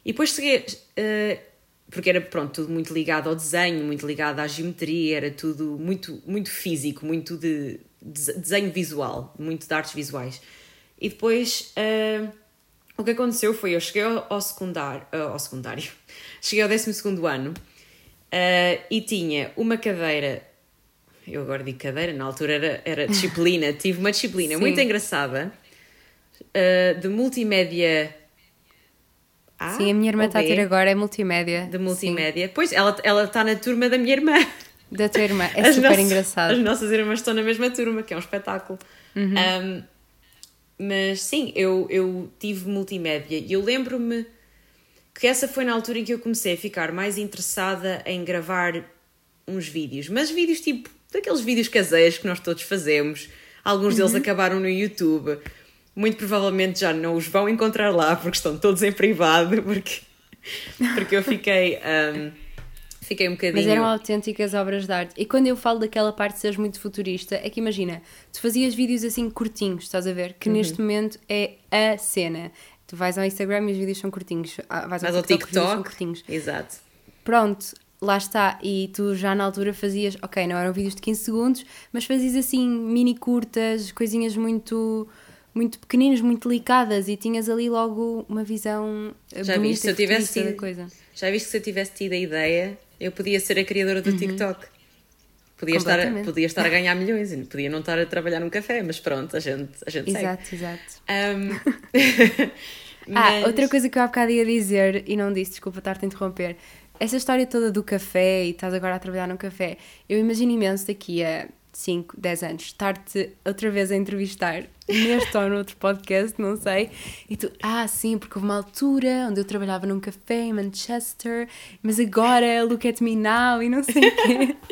E depois cheguei. Uh, porque era pronto, tudo muito ligado ao desenho, muito ligado à geometria, era tudo muito, muito físico, muito de desenho visual, muito de artes visuais. E depois uh, o que aconteceu foi eu cheguei ao, secundário, uh, ao secundário, cheguei ao 12 ano uh, e tinha uma cadeira. Eu agora digo cadeira, na altura era, era disciplina. Tive uma disciplina Sim. muito engraçada de multimédia a Sim, a minha irmã está a ter agora, é multimédia. De multimédia. Sim. Pois, ela está na turma da minha irmã. Da tua irmã, é as super nossas, engraçado. As nossas irmãs estão na mesma turma, que é um espetáculo. Uhum. Um, mas sim, eu, eu tive multimédia e eu lembro-me que essa foi na altura em que eu comecei a ficar mais interessada em gravar uns vídeos, mas vídeos tipo daqueles vídeos caseiros que nós todos fazemos. Alguns deles uhum. acabaram no YouTube. Muito provavelmente já não os vão encontrar lá porque estão todos em privado, porque, porque eu fiquei. Um, Fiquei um bocadinho. Mas eram autênticas obras de arte. E quando eu falo daquela parte de seres muito futurista, é que imagina, tu fazias vídeos assim curtinhos, estás a ver? Que uhum. neste momento é a cena. Tu vais ao Instagram e os vídeos são curtinhos. Ah, vais ao, Mas TikTok, TikTok são curtinhos. Exato. Pronto, lá está. E tu já na altura fazias, ok, não eram vídeos de 15 segundos, mas fazias assim mini curtas, coisinhas muito muito pequeninas, muito delicadas e tinhas ali logo uma visão já viste, se eu tivesse tido, coisa. Já viste que se eu tivesse tido a ideia, eu podia ser a criadora do uhum. TikTok. Podia estar, podia estar a ganhar milhões e podia não estar a trabalhar num café, mas pronto, a gente, a gente Exato, segue. exato. Um, mas... Ah, outra coisa que eu há bocado ia dizer e não disse, desculpa estar-te a interromper. Essa história toda do café e estás agora a trabalhar num café, eu imagino imenso daqui a 5, 10 anos, estar-te outra vez a entrevistar neste ou noutro podcast, não sei, e tu, ah, sim, porque houve uma altura onde eu trabalhava num café em Manchester, mas agora look at me now e não sei o quê.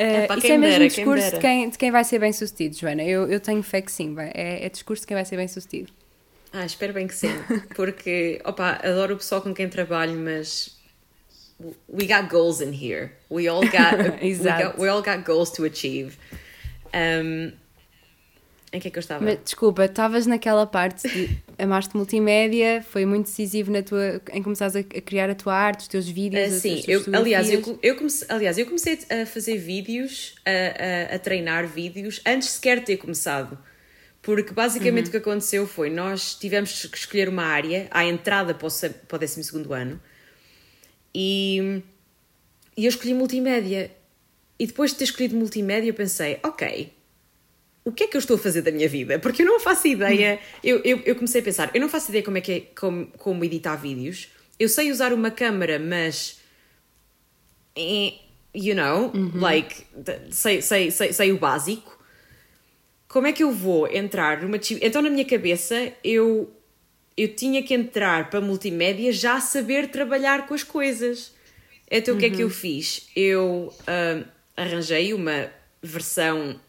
Uh, isso é mesmo dera, discurso quem de, quem, de quem vai ser bem sucedido, Joana. Eu, eu tenho fé que sim, é, é discurso de quem vai ser bem sucedido. Ah, espero bem que sim, porque, opa, adoro o pessoal com quem trabalho, mas we got goals in here. We all got, we, got we all got goals to achieve. Um, em que é que eu estava? Mas, desculpa, estavas naquela parte de amaste multimédia, foi muito decisivo na tua, em começares a, criar a tua arte, os teus vídeos. Uh, sim, eu, aliás, eu, eu comecei, aliás, eu comecei a fazer vídeos, a, a, a treinar vídeos, antes sequer de ter começado. Porque basicamente uhum. o que aconteceu foi nós tivemos que escolher uma área à entrada para o, para o 12 ano e, e eu escolhi multimédia. E depois de ter escolhido multimédia, eu pensei: ok, o que é que eu estou a fazer da minha vida? Porque eu não faço ideia. Eu, eu, eu comecei a pensar: eu não faço ideia como é que é, como, como editar vídeos. Eu sei usar uma câmera, mas. Eh, you know, uhum. like, sei, sei, sei, sei o básico. Como é que eu vou entrar numa. Então, na minha cabeça, eu, eu tinha que entrar para multimédia já saber trabalhar com as coisas. Então, o que é que eu uhum. fiz? Eu. Uh, arranjei uma versão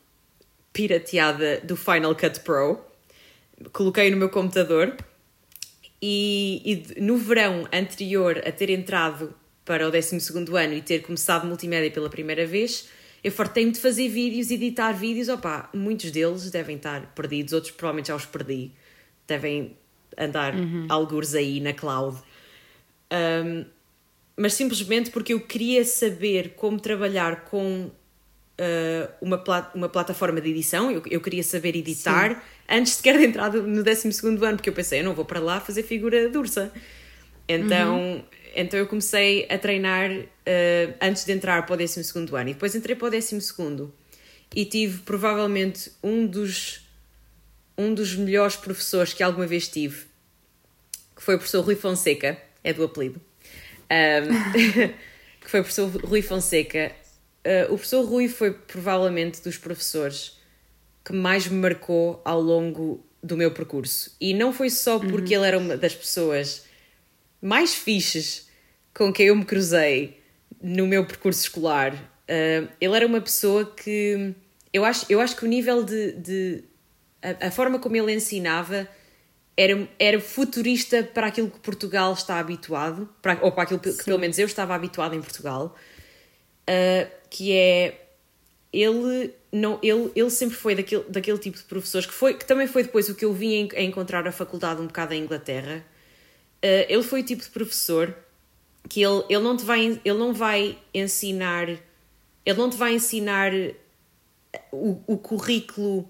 pirateada do Final Cut Pro, coloquei no meu computador e, e no verão anterior a ter entrado para o 12 ano e ter começado multimédia pela primeira vez, eu fartei-me de fazer vídeos, editar vídeos. Opa, muitos deles devem estar perdidos, outros provavelmente já os perdi, devem andar uhum. algures aí na cloud. Um, mas simplesmente porque eu queria saber como trabalhar com uh, uma, plat uma plataforma de edição, eu, eu queria saber editar Sim. antes sequer de entrar no 12 ano, porque eu pensei, eu não vou para lá fazer figura de ursa. Então, uhum. então eu comecei a treinar uh, antes de entrar para o 12 ano e depois entrei para o 12 e tive provavelmente um dos um dos melhores professores que alguma vez tive, que foi o professor Rui Fonseca, é do apelido, um, que foi o professor Rui Fonseca. Uh, o professor Rui foi provavelmente dos professores que mais me marcou ao longo do meu percurso. E não foi só porque uhum. ele era uma das pessoas mais fixes com quem eu me cruzei no meu percurso escolar. Uh, ele era uma pessoa que eu acho, eu acho que o nível de. de a, a forma como ele ensinava era, era futurista para aquilo que Portugal está habituado, para, ou para aquilo que, que pelo menos eu estava habituado em Portugal, uh, que é ele não ele, ele sempre foi daquele, daquele tipo de professores que foi que também foi depois o que eu vim a encontrar a faculdade um bocado em Inglaterra. Uh, ele foi o tipo de professor que ele, ele não te vai ele não vai ensinar ele não te vai ensinar o, o currículo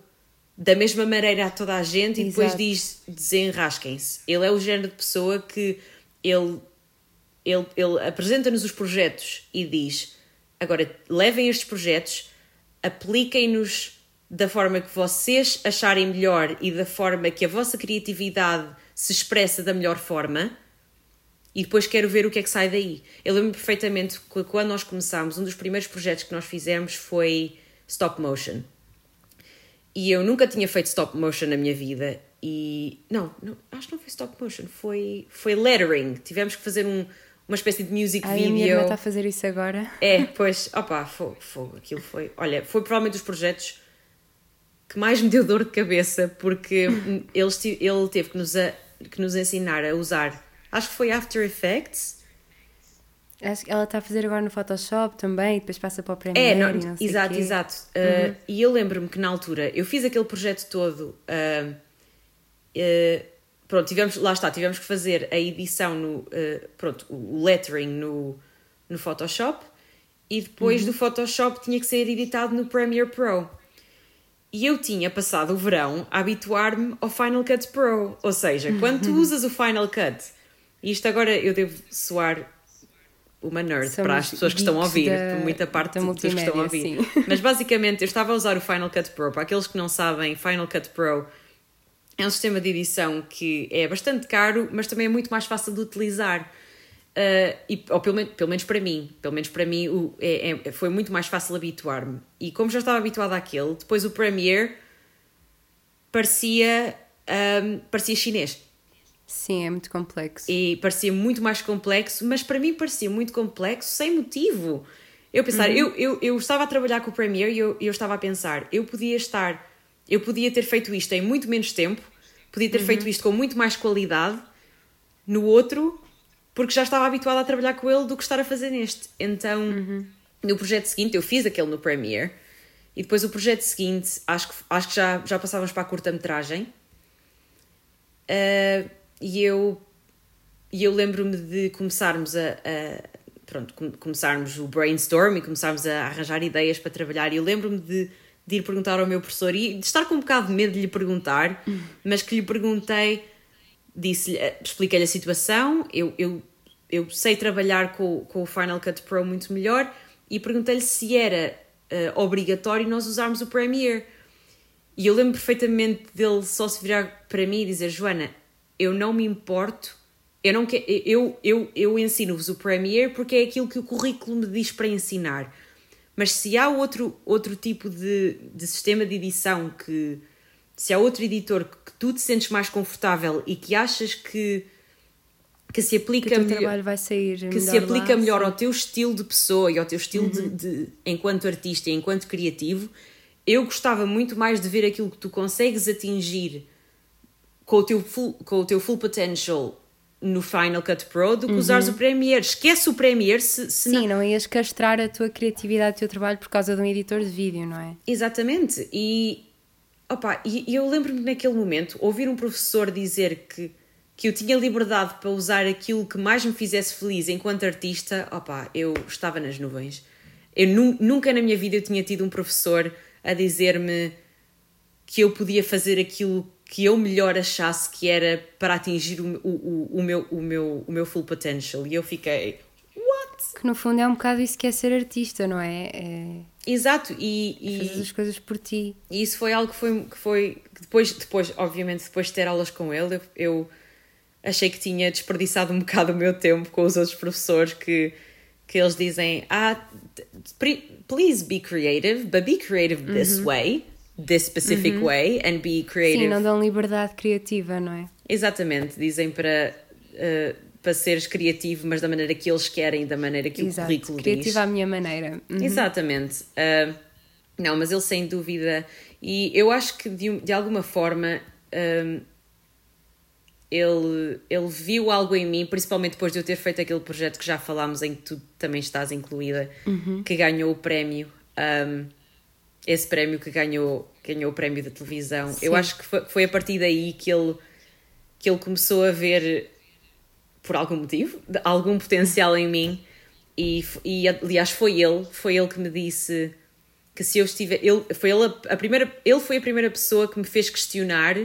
da mesma maneira a toda a gente e depois diz desenrasquem-se. Ele é o género de pessoa que ele, ele, ele apresenta-nos os projetos e diz agora levem estes projetos, apliquem-nos da forma que vocês acharem melhor e da forma que a vossa criatividade se expressa da melhor forma e depois quero ver o que é que sai daí. Eu lembro perfeitamente que quando nós começámos, um dos primeiros projetos que nós fizemos foi stop motion. E eu nunca tinha feito stop motion na minha vida. E. Não, não acho que não foi stop motion, foi, foi lettering. Tivemos que fazer um, uma espécie de music Ai, video. A minha irmã está a fazer isso agora. É, pois, opá, foi, foi, aquilo foi. Olha, foi provavelmente dos projetos que mais me deu dor de cabeça, porque eles, ele teve que nos, a, que nos ensinar a usar. Acho que foi After Effects. Acho que ela está a fazer agora no Photoshop também, depois passa para o Premiere. É, não, não exato, exato. Uh, uhum. E eu lembro-me que na altura eu fiz aquele projeto todo. Uh, uh, pronto, tivemos, lá está, tivemos que fazer a edição no. pronto, o lettering no, no Photoshop e depois uhum. do Photoshop tinha que ser editado no Premiere Pro. E eu tinha passado o verão a habituar-me ao Final Cut Pro. Ou seja, quando tu usas o Final Cut, e isto agora eu devo soar uma nerd Somos para as pessoas que estão a ouvir, da, muita parte das pessoas que estão a ouvir. Sim. Mas basicamente eu estava a usar o Final Cut Pro. Para aqueles que não sabem, Final Cut Pro é um sistema de edição que é bastante caro, mas também é muito mais fácil de utilizar. Uh, e, ou pelo, pelo menos para mim, pelo menos para mim o, é, é, foi muito mais fácil habituar-me. E como já estava habituada àquele, depois o Premiere parecia, um, parecia chinês. Sim, é muito complexo. E parecia muito mais complexo, mas para mim parecia muito complexo sem motivo. Eu pensar, uhum. eu, eu, eu estava a trabalhar com o Premiere e eu, eu estava a pensar, eu podia estar, eu podia ter feito isto em muito menos tempo, podia ter uhum. feito isto com muito mais qualidade no outro, porque já estava habituada a trabalhar com ele do que estar a fazer neste. Então, uhum. no projeto seguinte, eu fiz aquele no Premiere e depois o projeto seguinte, acho que, acho que já, já passávamos para a curta-metragem. Uh, e eu, e eu lembro-me de começarmos a, a, pronto, começarmos o brainstorm e começarmos a arranjar ideias para trabalhar. E eu lembro-me de, de ir perguntar ao meu professor e de estar com um bocado de medo de lhe perguntar, hum. mas que lhe perguntei, disse-lhe, eh, expliquei-lhe a situação, eu, eu, eu sei trabalhar com, com o Final Cut Pro muito melhor e perguntei-lhe se era uh, obrigatório nós usarmos o Premiere. E eu lembro perfeitamente dele só se virar para mim e dizer: Joana, eu não me importo, eu, não que, eu, eu, eu ensino-vos o Premiere porque é aquilo que o currículo me diz para ensinar. Mas se há outro, outro tipo de, de sistema de edição que. Se há outro editor que tu te sentes mais confortável e que achas que, que se aplica que sair que se aplica lá, melhor sim. ao teu estilo de pessoa e ao teu estilo uhum. de, de, enquanto artista e enquanto criativo, eu gostava muito mais de ver aquilo que tu consegues atingir com o teu full, com o teu full potential no Final Cut Pro do que uhum. usares o Premiere. Esquece o Premiere se, se Sim, não... não ias castrar a tua criatividade, o teu trabalho por causa de um editor de vídeo, não é? Exatamente. E, opa, e, e eu lembro-me naquele momento ouvir um professor dizer que, que eu tinha liberdade para usar aquilo que mais me fizesse feliz enquanto artista, opa, eu estava nas nuvens. Eu nu, nunca na minha vida eu tinha tido um professor a dizer-me que eu podia fazer aquilo que eu melhor achasse que era para atingir o, o, o, meu, o, meu, o meu full potential. E eu fiquei, what? Que no fundo é um bocado isso que é ser artista, não é? é... Exato, e, e fazer as coisas por ti. E isso foi algo que foi, que foi depois, depois, obviamente, depois de ter aulas com ele, eu, eu achei que tinha desperdiçado um bocado o meu tempo com os outros professores que, que eles dizem: Ah, please be creative, but be creative this uhum. way this specific uhum. way and be creative. Sim, não dão liberdade criativa, não é? Exatamente, dizem para, uh, para seres criativo, mas da maneira que eles querem, da maneira que Exato. o currículo Criativa diz. Criativa à minha maneira. Uhum. Exatamente. Uh, não, mas ele sem dúvida. E eu acho que de, de alguma forma. Um, ele, ele viu algo em mim, principalmente depois de eu ter feito aquele projeto que já falámos, em que tu também estás incluída, uhum. que ganhou o prémio. Um, esse prémio que ganhou, ganhou o prémio da televisão. Sim. Eu acho que foi, foi, a partir daí que ele, que ele começou a ver, por algum motivo, algum potencial em mim. E, e aliás, foi ele, foi ele que me disse que se eu estiver. Ele foi, ele, a, a primeira, ele foi a primeira pessoa que me fez questionar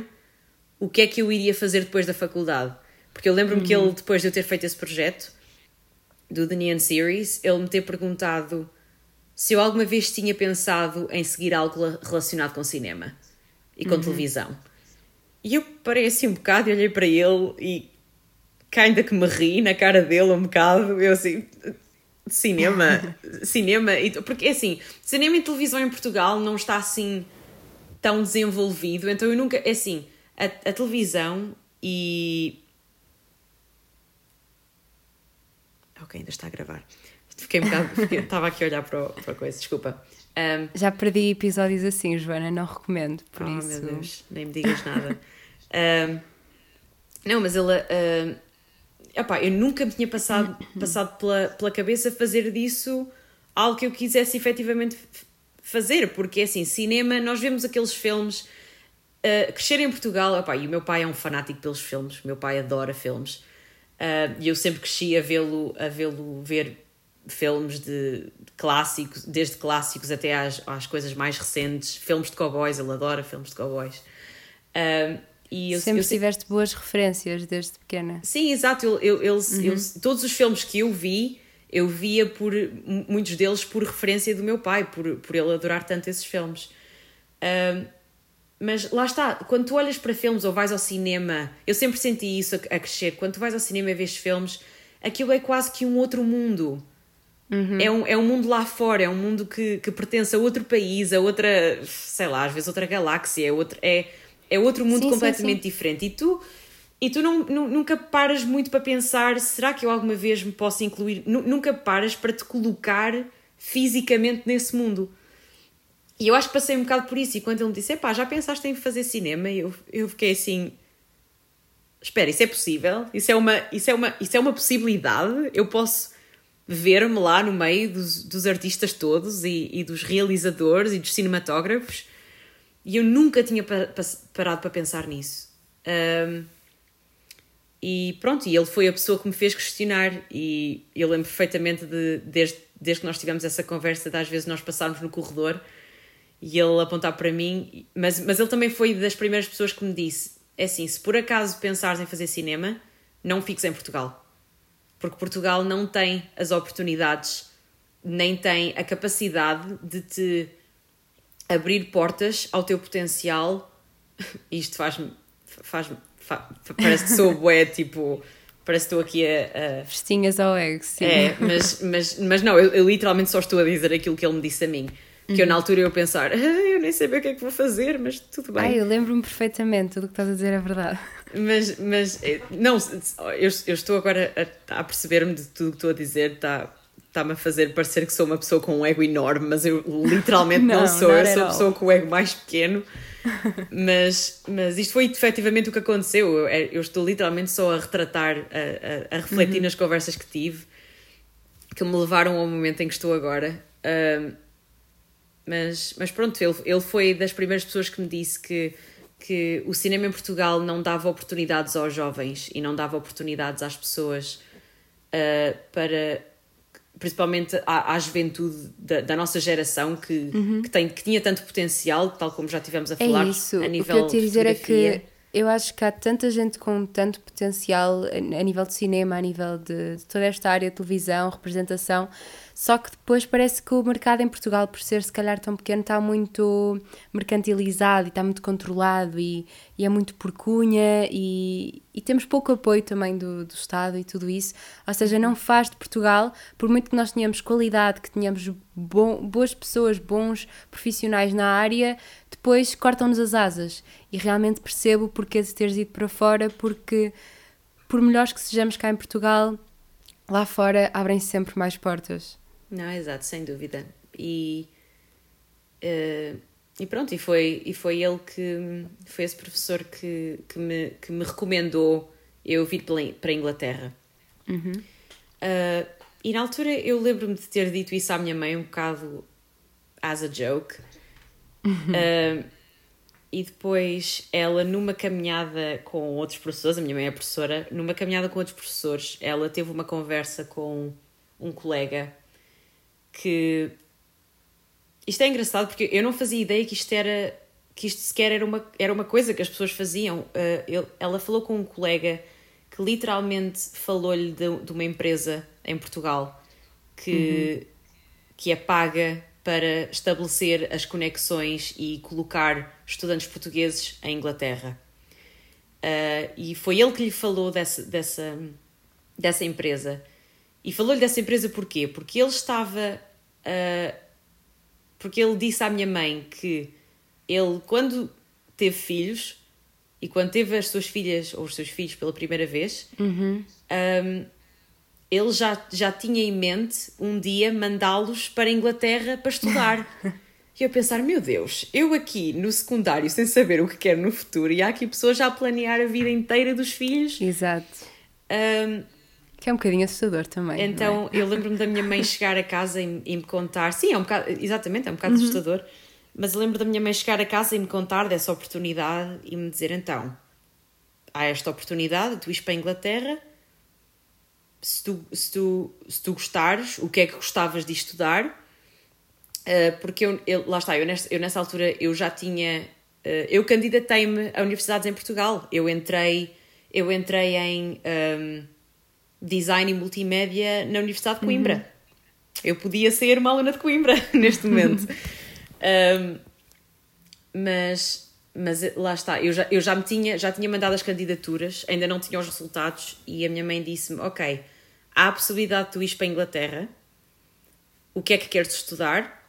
o que é que eu iria fazer depois da faculdade. Porque eu lembro-me uhum. que ele, depois de eu ter feito esse projeto do The Neon Series, ele me ter perguntado se eu alguma vez tinha pensado em seguir algo relacionado com cinema e com uhum. televisão. E eu parei assim um bocado e olhei para ele e ainda que me ri na cara dele um bocado, eu assim, cinema, cinema, porque assim, cinema e televisão em Portugal não está assim tão desenvolvido, então eu nunca, é assim, a, a televisão e... Ok, ainda está a gravar. Fiquei um bocado. Estava aqui a olhar para, para a coisa, desculpa. Um, Já perdi episódios assim, Joana, não recomendo, por oh, isso. meu Deus, nem me digas nada. um, não, mas ele. Uh, epá, eu nunca me tinha passado, passado pela, pela cabeça fazer disso algo que eu quisesse efetivamente fazer, porque assim, cinema, nós vemos aqueles filmes. Uh, crescer em Portugal, epá, e o meu pai é um fanático pelos filmes, o meu pai adora filmes, uh, e eu sempre cresci a vê-lo a vê-lo ver filmes de, de, clássicos, desde clássicos até às, às coisas mais recentes, filmes de cowboys, ele adora filmes de cowboys. Uh, e eu, Sempre eu, tiveste boas referências desde pequena. Sim, exato. Eu, eu, eu, uhum. eu, todos os filmes que eu vi, eu via por muitos deles por referência do meu pai, por, por ele adorar tanto esses filmes. Uh, mas lá está, quando tu olhas para filmes ou vais ao cinema, eu sempre senti isso a, a crescer. Quando tu vais ao cinema e vês filmes, aquilo é quase que um outro mundo. Uhum. É, um, é um mundo lá fora, é um mundo que, que pertence a outro país, a outra, sei lá, às vezes outra galáxia, é, outro, é, é outro mundo sim, completamente sim, sim. diferente. E tu, e tu não, nunca paras muito para pensar: será que eu alguma vez me posso incluir? Nunca paras para te colocar fisicamente nesse mundo. E eu acho que passei um bocado por isso. E quando ele me disse: pá, já pensaste em fazer cinema? Eu, eu fiquei assim: espera, isso é possível? Isso é uma, isso é uma, isso é uma possibilidade? Eu posso ver-me lá no meio dos, dos artistas todos e, e dos realizadores e dos cinematógrafos? E eu nunca tinha pa parado para pensar nisso. Um, e pronto, e ele foi a pessoa que me fez questionar. E eu lembro perfeitamente de, desde, desde que nós tivemos essa conversa, de às vezes nós passarmos no corredor e ele apontar para mim. Mas, mas ele também foi das primeiras pessoas que me disse: é assim, se por acaso pensares em fazer cinema, não fiques em Portugal. Porque Portugal não tem as oportunidades, nem tem a capacidade de te abrir portas ao teu potencial. Isto faz-me. Faz, faz, parece que sou bué, tipo. Parece que estou aqui a. a... Festinhas ao ego, sim. É, mas, mas, mas não, eu, eu, literalmente só estou a dizer aquilo que ele me disse a mim. Que uhum. eu na altura eu pensar, ah, eu nem sei bem o que é que vou fazer, mas tudo bem. Ai, eu lembro-me perfeitamente, tudo o que estás a dizer é verdade. Mas, mas eh, não, eu, eu estou agora a, a perceber-me de tudo o que estou a dizer, está está-me a fazer parecer que sou uma pessoa com um ego enorme, mas eu literalmente não, não sou, eu sou a pessoa com o ego mais pequeno. mas, mas isto foi efetivamente o que aconteceu. Eu, é, eu estou literalmente só a retratar, a, a, a refletir uhum. nas conversas que tive, que me levaram ao momento em que estou agora. Uh, mas, mas pronto, ele, ele foi das primeiras pessoas que me disse que, que o cinema em Portugal não dava oportunidades aos jovens e não dava oportunidades às pessoas uh, para principalmente à, à juventude da, da, nossa geração que, uhum. que, tem, que tinha tanto potencial, tal como já tivemos a é falar é isso. a nível o que eu te dizer é que eu acho que há tanta gente com tanto potencial a, a nível de cinema, a nível de, de toda esta área de televisão, representação, só que depois parece que o mercado em Portugal, por ser se calhar tão pequeno, está muito mercantilizado e está muito controlado e, e é muito por cunha e, e temos pouco apoio também do, do Estado e tudo isso. Ou seja, não faz de Portugal, por muito que nós tenhamos qualidade, que tenhamos bom, boas pessoas, bons profissionais na área, depois cortam-nos as asas. E realmente percebo o porquê de teres ido para fora, porque por melhores que sejamos cá em Portugal, lá fora abrem-se sempre mais portas. Não, exato, sem dúvida. E, uh, e pronto, e foi, e foi ele que foi esse professor que, que, me, que me recomendou eu vir para a Inglaterra. Uhum. Uh, e na altura eu lembro-me de ter dito isso à minha mãe um bocado as a joke. Uhum. Uh, e depois ela, numa caminhada com outros professores, a minha mãe é professora, numa caminhada com outros professores, ela teve uma conversa com um colega que isto é engraçado porque eu não fazia ideia que isto era que isto sequer era uma, era uma coisa que as pessoas faziam. Uh, ela falou com um colega que literalmente falou-lhe de, de, uma empresa em Portugal que, uhum. que é paga para estabelecer as conexões e colocar estudantes portugueses em Inglaterra. Uh, e foi ele que lhe falou dessa, dessa, dessa empresa. E falou-lhe dessa empresa porquê? Porque ele estava Uh, porque ele disse à minha mãe que ele, quando teve filhos e quando teve as suas filhas ou os seus filhos pela primeira vez, uhum. um, ele já, já tinha em mente um dia mandá-los para a Inglaterra para estudar. e eu pensar, meu Deus, eu aqui no secundário sem saber o que quero no futuro e há aqui pessoas já a planear a vida inteira dos filhos. Exato. Um, Que é um bocadinho assustador também. Então é? eu lembro-me da minha mãe chegar a casa e, e, me contar. Sim, é um bocado, exatamente, é um bocado uhum. assustador. Mas eu lembro da minha mãe chegar a casa e me contar dessa oportunidade e me dizer: então, há esta oportunidade, tu ires para a Inglaterra. Se tu, se, tu, se tu gostares, o que é que gostavas de estudar? Uh, porque eu, eu, lá está, eu nessa, eu nessa altura eu já tinha. Uh, eu candidatei-me a universidades em Portugal. Eu entrei, eu entrei em um, design e multimédia na Universidade de Coimbra. Uhum. Eu podia ser uma aluna de Coimbra neste momento. um, mas, mas lá está, eu já, eu já me tinha, já tinha mandado as candidaturas, ainda não tinha os resultados, e a minha mãe disse-me: Ok, há a possibilidade de tu ires para a Inglaterra, o que é que queres estudar?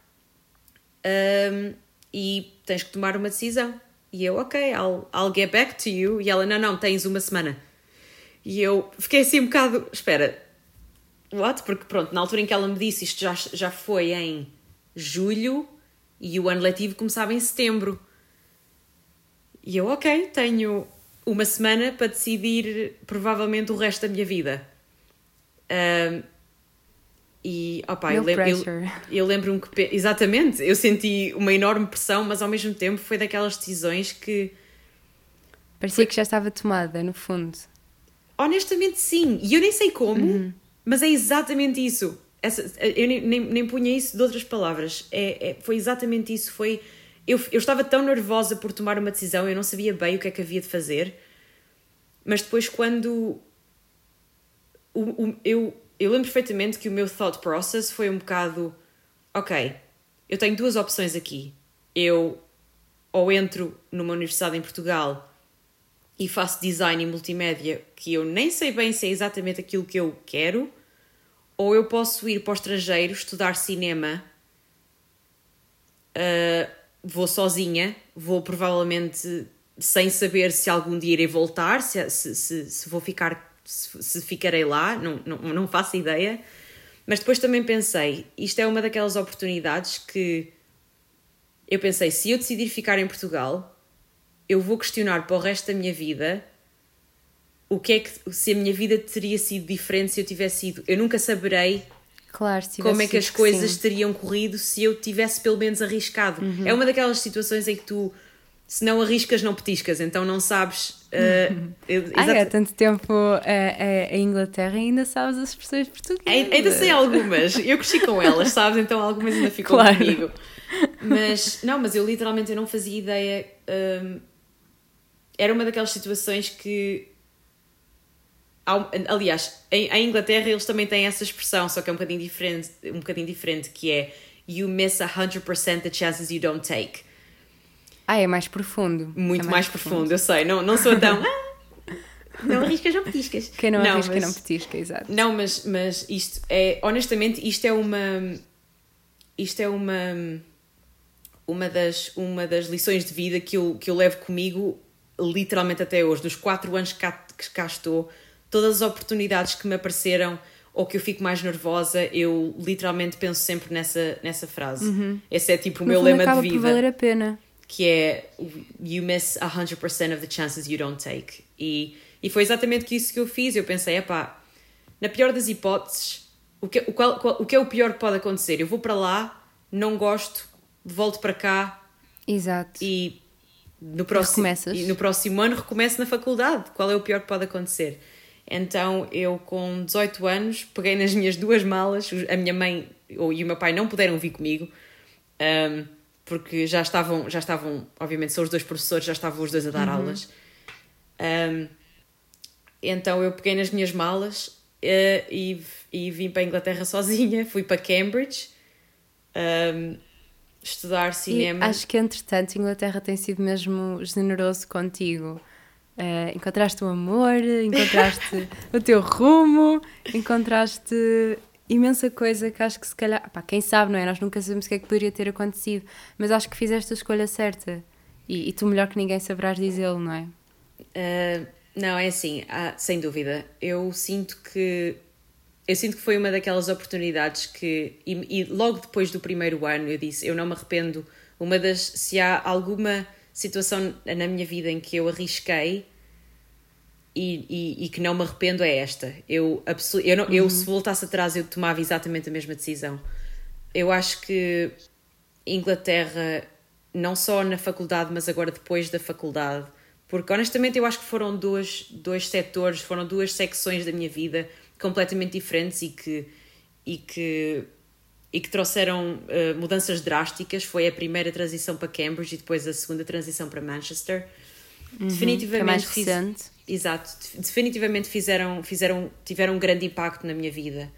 Um, e tens que tomar uma decisão. E eu, ok, I'll, I'll get back to you. E ela, não, não, tens uma semana. E eu fiquei assim um bocado, espera, what? Porque pronto, na altura em que ela me disse, isto já, já foi em julho e o ano letivo começava em setembro. E eu, ok, tenho uma semana para decidir provavelmente o resto da minha vida. Um, e opa, eu, lembro, eu, eu lembro-me que. Exatamente, eu senti uma enorme pressão, mas ao mesmo tempo foi daquelas decisões que. Parecia foi... que já estava tomada, no fundo. Honestamente, sim. E eu nem sei como, uhum. mas é exatamente isso. Essa, eu nem, nem, nem punha isso de outras palavras. É, é, foi exatamente isso. Foi. Eu, eu estava tão nervosa por tomar uma decisão, eu não sabia bem o que é que havia de fazer. Mas depois, quando. O, o, eu, eu lembro perfeitamente que o meu thought process foi um bocado: ok, eu tenho duas opções aqui. Eu ou entro numa universidade em Portugal e faço design e multimédia que eu nem sei bem se é exatamente aquilo que eu quero, ou eu posso ir para o estrangeiro estudar cinema. Uh, vou sozinha, vou provavelmente sem saber se algum dia irei voltar, se, se, se, se vou ficar, se, se, ficarei lá, não, não, não faço ideia. Mas depois também pensei, isto é uma daquelas oportunidades que eu pensei, se eu decidir ficar em Portugal, eu vou questionar para o resto da minha vida o que é que se a minha vida teria sido diferente se eu tivesse ido. Eu nunca saberei claro, como é que as coisas sim. teriam corrido se eu tivesse pelo menos arriscado. Uhum. É uma daquelas situações em que tu se não arriscas, não petiscas, então não sabes. Uh, Ai, há tanto tempo a, a, a, Inglaterra e ainda sabes as expressões portuguesas. Ainda sei algumas, eu cresci com elas, sabes? Então algumas ainda ficam claro. comigo. Mas, não, mas eu literalmente eu não fazia ideia. Um, era uma daquelas situações que. Aliás, em, Inglaterra eles também têm essa expressão, só que é um bocadinho diferente, um bocadinho diferente que é You miss 100% the chances you don't take. Ah, é mais profundo. Muito é mais, mais profundo. profundo. eu sei. Não, não sou tão. Ah, não arriscas, não petiscas. Quem não, não arrisca, mas, não petisca, exato. Não, mas, mas isto é. Honestamente, isto é uma. Isto é uma. Uma das, uma das lições de vida que eu, que eu levo comigo literalmente até hoje, dos quatro anos que cá, que cá estou, todas as oportunidades que me apareceram ou que eu fico mais nervosa, eu literalmente penso sempre nessa, nessa frase. Uhum. Esse é tipo o meu lema de vida. Por valer a pena. Que é You miss 100% of the chances you don't take. E, e foi exatamente isso que eu fiz. Eu pensei, epá, na pior das hipóteses, o que, o, qual, qual, o que é o pior que pode acontecer? Eu vou para lá, não gosto, volto para cá. Exato. E no próximo, e no próximo ano recomeço na faculdade. Qual é o pior que pode acontecer? Então eu, com 18 anos, peguei nas minhas duas malas. A minha mãe e o meu pai não puderam vir comigo, um, porque já estavam, já estavam, obviamente, são os dois professores, já estavam os dois a dar uhum. aulas. Um, então eu peguei nas minhas malas uh, e, e vim para a Inglaterra sozinha. Fui para Cambridge. Um, estudar cinema. E acho que, entretanto, Inglaterra tem sido mesmo generoso contigo. Uh, encontraste o amor, encontraste o teu rumo, encontraste imensa coisa que acho que se calhar, pá, quem sabe, não é? Nós nunca sabemos o que é que poderia ter acontecido, mas acho que fizeste a escolha certa e, e tu melhor que ninguém saberás dizê-lo, não é? Uh, não, é assim, ah, sem dúvida. Eu sinto que eu sinto que foi uma daquelas oportunidades que, e, e, logo depois do primeiro ano, eu disse: eu não me arrependo. Uma das, se há alguma situação na minha vida em que eu arrisquei e, e, e, que não me arrependo é esta. Eu, eu, não, uhum. eu, se voltasse atrás, eu tomava exatamente a mesma decisão. Eu acho que Inglaterra, não só na faculdade, mas agora depois da faculdade, porque honestamente eu acho que foram dois, dois setores, foram duas secções da minha vida completamente diferentes e que, e que, e que trouxeram uh, mudanças drásticas. Foi a primeira transição para Cambridge e depois a segunda transição para Manchester. Uhum, definitivamente. É mais recente. Fiz, exato. Definitivamente fizeram, fizeram, tiveram um grande impacto na minha vida.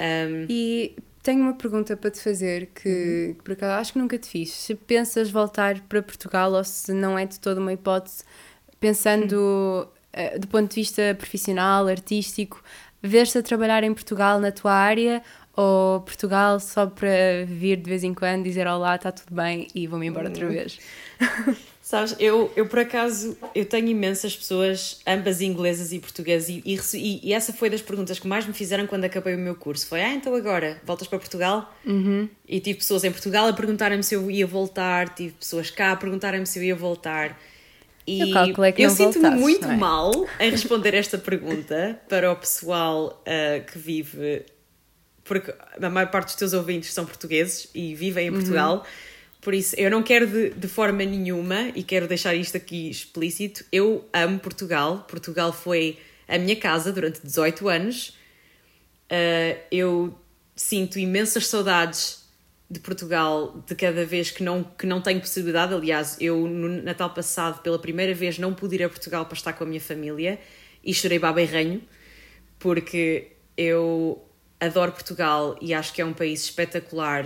Um, e tenho uma pergunta para te fazer que, uhum. por acaso, acho que nunca te fiz. Se pensas voltar para Portugal ou se não é de toda uma hipótese, pensando uhum. Uh, do ponto de vista profissional, artístico, ver-se a trabalhar em Portugal na tua área ou Portugal só para vir de vez em quando dizer olá, está tudo bem e vou-me embora outra uhum. vez? Sabes, eu, eu por acaso, eu tenho imensas pessoas, ambas inglesas e portuguesas, e, e, e, essa foi das perguntas que mais me fizeram quando acabei o meu curso. Foi, ah, então agora, voltas para Portugal? Uhum. E tive pessoas em Portugal a perguntarem-me se eu ia voltar, tive pessoas cá a perguntarem-me se eu ia voltar. E eu, eu sinto-me muito é? mal em responder esta pergunta para o pessoal uh, que vive, porque a maior parte dos teus ouvintes são portugueses e vivem em Portugal. Uhum por isso, eu não quero de, de forma nenhuma, e quero deixar isto aqui explícito, eu amo Portugal. Portugal foi a minha casa durante 18 anos. Uh, eu sinto imensas saudades de Portugal de cada vez que não, que não tenho possibilidade. Aliás, eu no Natal passado, pela primeira vez, não pude ir a Portugal para estar com a minha família e chorei baba e ranho, porque eu adoro Portugal e acho que é um país espetacular.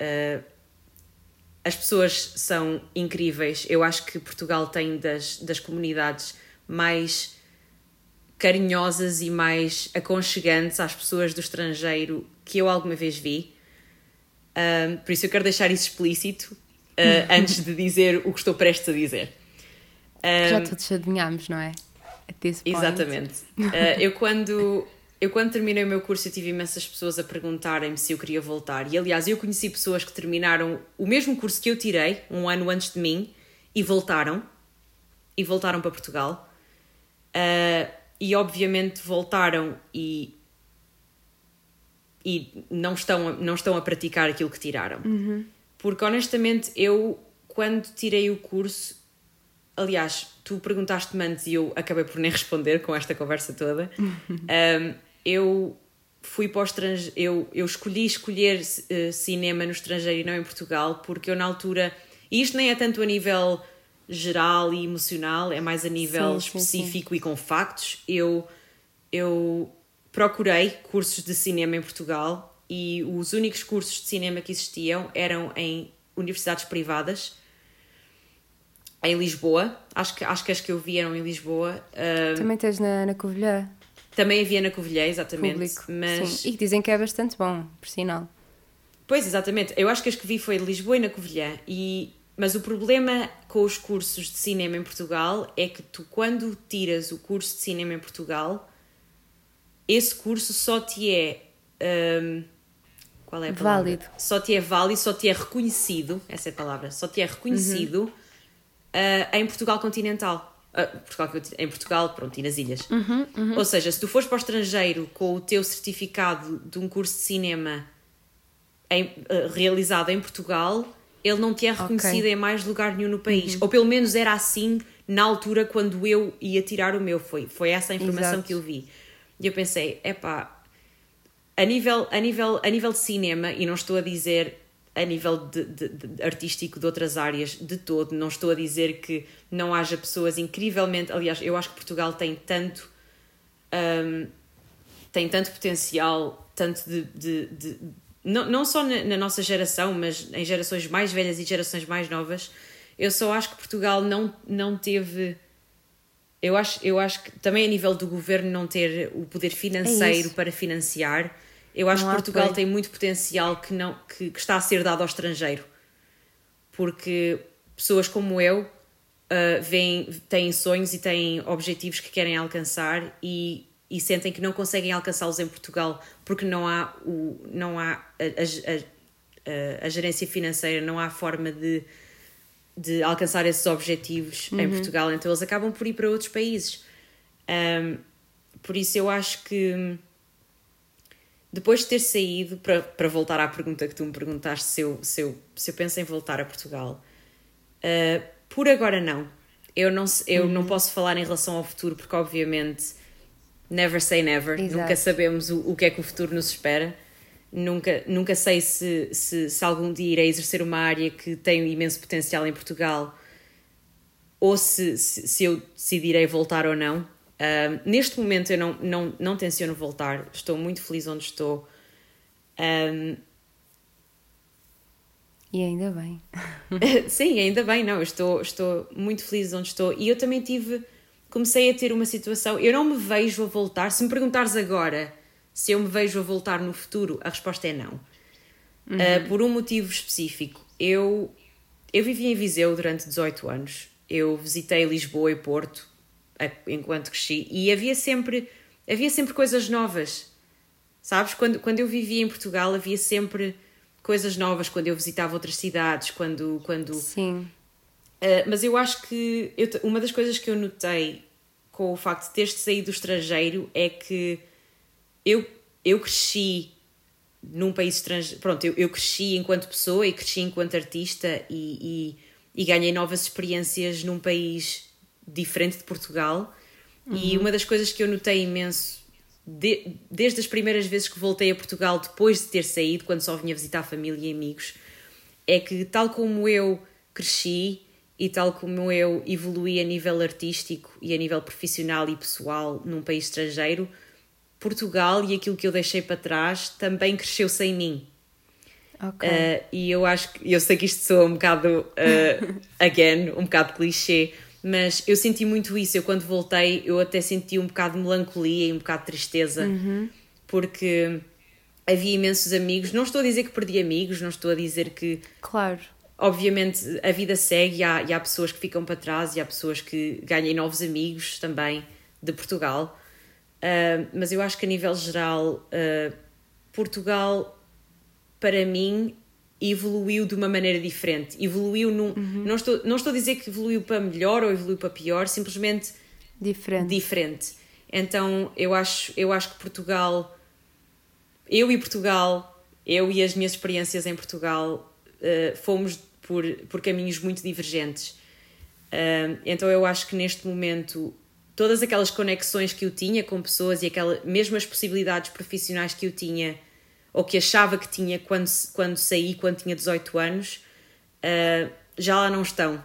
Uh, as pessoas são incríveis. Eu acho que Portugal tem das, das comunidades mais carinhosas e mais aconchegantes às pessoas do estrangeiro que eu alguma vez vi. Um, por isso eu quero deixar isso explícito uh, antes de dizer o que estou prestes a dizer. Um, Já todos adivinhámos, não é? Exatamente. Uh, eu quando eu quando terminei o meu curso eu tive imensas pessoas a perguntarem-me se eu queria voltar. E aliás, eu conheci pessoas que terminaram o mesmo curso que eu tirei, um ano antes de mim, e voltaram. E voltaram para Portugal. Uh, e obviamente voltaram e, e não, estão, não estão a praticar aquilo que tiraram. Uhum. Porque honestamente, eu quando tirei o curso, aliás, tu perguntaste-me antes e eu acabei por nem responder com esta conversa toda. Um, eu fui para o estrangeiro, eu, eu escolhi escolher uh, cinema no estrangeiro e não em Portugal, porque eu na altura, e isto nem é tanto a nível geral e emocional, é mais a nível sim, específico sim, sim. e com factos. Eu, eu procurei cursos de cinema em Portugal e os únicos cursos de cinema que existiam eram em universidades privadas em Lisboa. Acho que, acho que as que eu vi eram em Lisboa. Uh, Também tens na, na Covilhã? Também havia na Covilhã, exatamente. Público, mas... Sim. E dizem que é bastante bom, por sinal. Pois, exatamente. Eu acho que as que vi foi de Lisboa e na Covilhã. E... Mas o problema com os cursos de cinema em Portugal é que tu, quando tiras o curso de cinema em Portugal, esse curso só te é. Um... Qual é a palavra? Válido. Só te é válido, só te é reconhecido. Essa é a palavra. Só te é reconhecido uhum. uh, em Portugal continental. Uh, Portugal, em Portugal, pronto, e nas ilhas. Uhum, uhum. Ou seja, se tu fores para o estrangeiro com o teu certificado de um curso de cinema em, uh, realizado em Portugal, ele não te é reconhecido okay. em mais lugar nenhum no país. Uhum. Ou pelo menos era assim na altura quando eu ia tirar o meu. Foi, foi essa a informação Exato. que eu vi. E eu pensei, epá, a nível, a, nível, a nível de cinema, e não estou a dizer a nível de, de, de, artístico de outras áreas de todo. Não estou a dizer que não haja pessoas incrivelmente. Aliás, eu acho que Portugal tem tanto. Um, tem tanto potencial, tanto de. de, não, não só na, na, nossa geração, mas em gerações mais velhas e gerações mais novas. Eu só acho que Portugal não, não teve. Eu acho, eu acho que também a nível do governo não ter o poder financeiro é para financiar eu acho não que Portugal apoio. tem muito potencial que, não, que, que, está a ser dado ao estrangeiro. Porque pessoas como eu uh, veem, têm sonhos e têm objetivos que querem alcançar e, e sentem que não conseguem alcançá-los em Portugal porque não há, o, não há a, a, a, a gerência financeira, não há forma de, de alcançar esses objetivos uhum. em Portugal. Então eles acabam por ir para outros países. Um, por isso eu acho que depois de ter saído, para, para voltar à pergunta que tu me perguntaste se eu, se eu, se eu penso em voltar a Portugal, uh, por agora não. Eu, não. eu uhum. não posso falar em relação ao futuro, porque obviamente never say never, Exato. nunca sabemos o, o que é que o futuro nos espera. Nunca, nunca sei se, se, se algum dia irei exercer uma área que tem um imenso potencial em Portugal ou se, se, se eu decidirei voltar ou não neste momento eu não, não, não tenciono voltar, estou muito feliz onde estou. Um, e ainda bem. Sim, ainda bem, não, estou, estou muito feliz onde estou. E eu também tive, comecei a ter uma situação, eu não me vejo a voltar, se me perguntares agora se eu me vejo a voltar no futuro, a resposta é não. Uhum. Uh, por um motivo específico. Eu, eu vivi em Viseu durante 18 anos, eu visitei Lisboa e Porto, enquanto cresci e havia sempre havia sempre coisas novas sabes quando quando eu vivia em Portugal havia sempre coisas novas quando eu visitava outras cidades quando quando sim uh, mas eu acho que eu, uma das coisas que eu notei com o facto de teres saído do estrangeiro é que eu eu cresci num país estrangeiro pronto eu, eu cresci enquanto pessoa e cresci enquanto artista e, e, e ganhei novas experiências num país diferente de Portugal. Uhum. E uma das coisas que eu notei imenso, de, desde as primeiras vezes que voltei a Portugal, depois de ter saído, quando só vinha visitar família e amigos, é que, tal como eu cresci e tal como eu evolui a nível artístico e a nível profissional e pessoal num país estrangeiro, Portugal e aquilo que eu deixei para trás também cresceu sem mim. Okay. Uh, e eu acho que eu sei que isto soa um bocado uh, again, um bocado clichê, mas eu senti muito isso. Eu, quando voltei, eu até senti um bocado de melancolia e um bocado de tristeza, uhum. porque havia imensos amigos. Não estou a dizer que perdi amigos, não estou a dizer que. Claro. Obviamente a vida segue e há, e há pessoas que ficam para trás e há pessoas que ganhem novos amigos também de Portugal. Uh, mas eu acho que a nível geral, uh, Portugal, para mim, evoluiu de uma maneira diferente. Evoluiu num. Uhum. Não, estou, não estou a dizer que evoluiu para melhor ou evoluiu para pior, simplesmente diferente. diferente. Então eu acho, eu acho que Portugal. Eu e Portugal, eu e as minhas experiências em Portugal, uh, fomos por, por caminhos muito divergentes. Então eu acho que neste momento todas aquelas conexões que eu tinha com pessoas e aquela, mesmo as possibilidades profissionais que eu tinha ou que achava que tinha quando, quando saí, quando tinha 18 anos, uh, já lá não estão.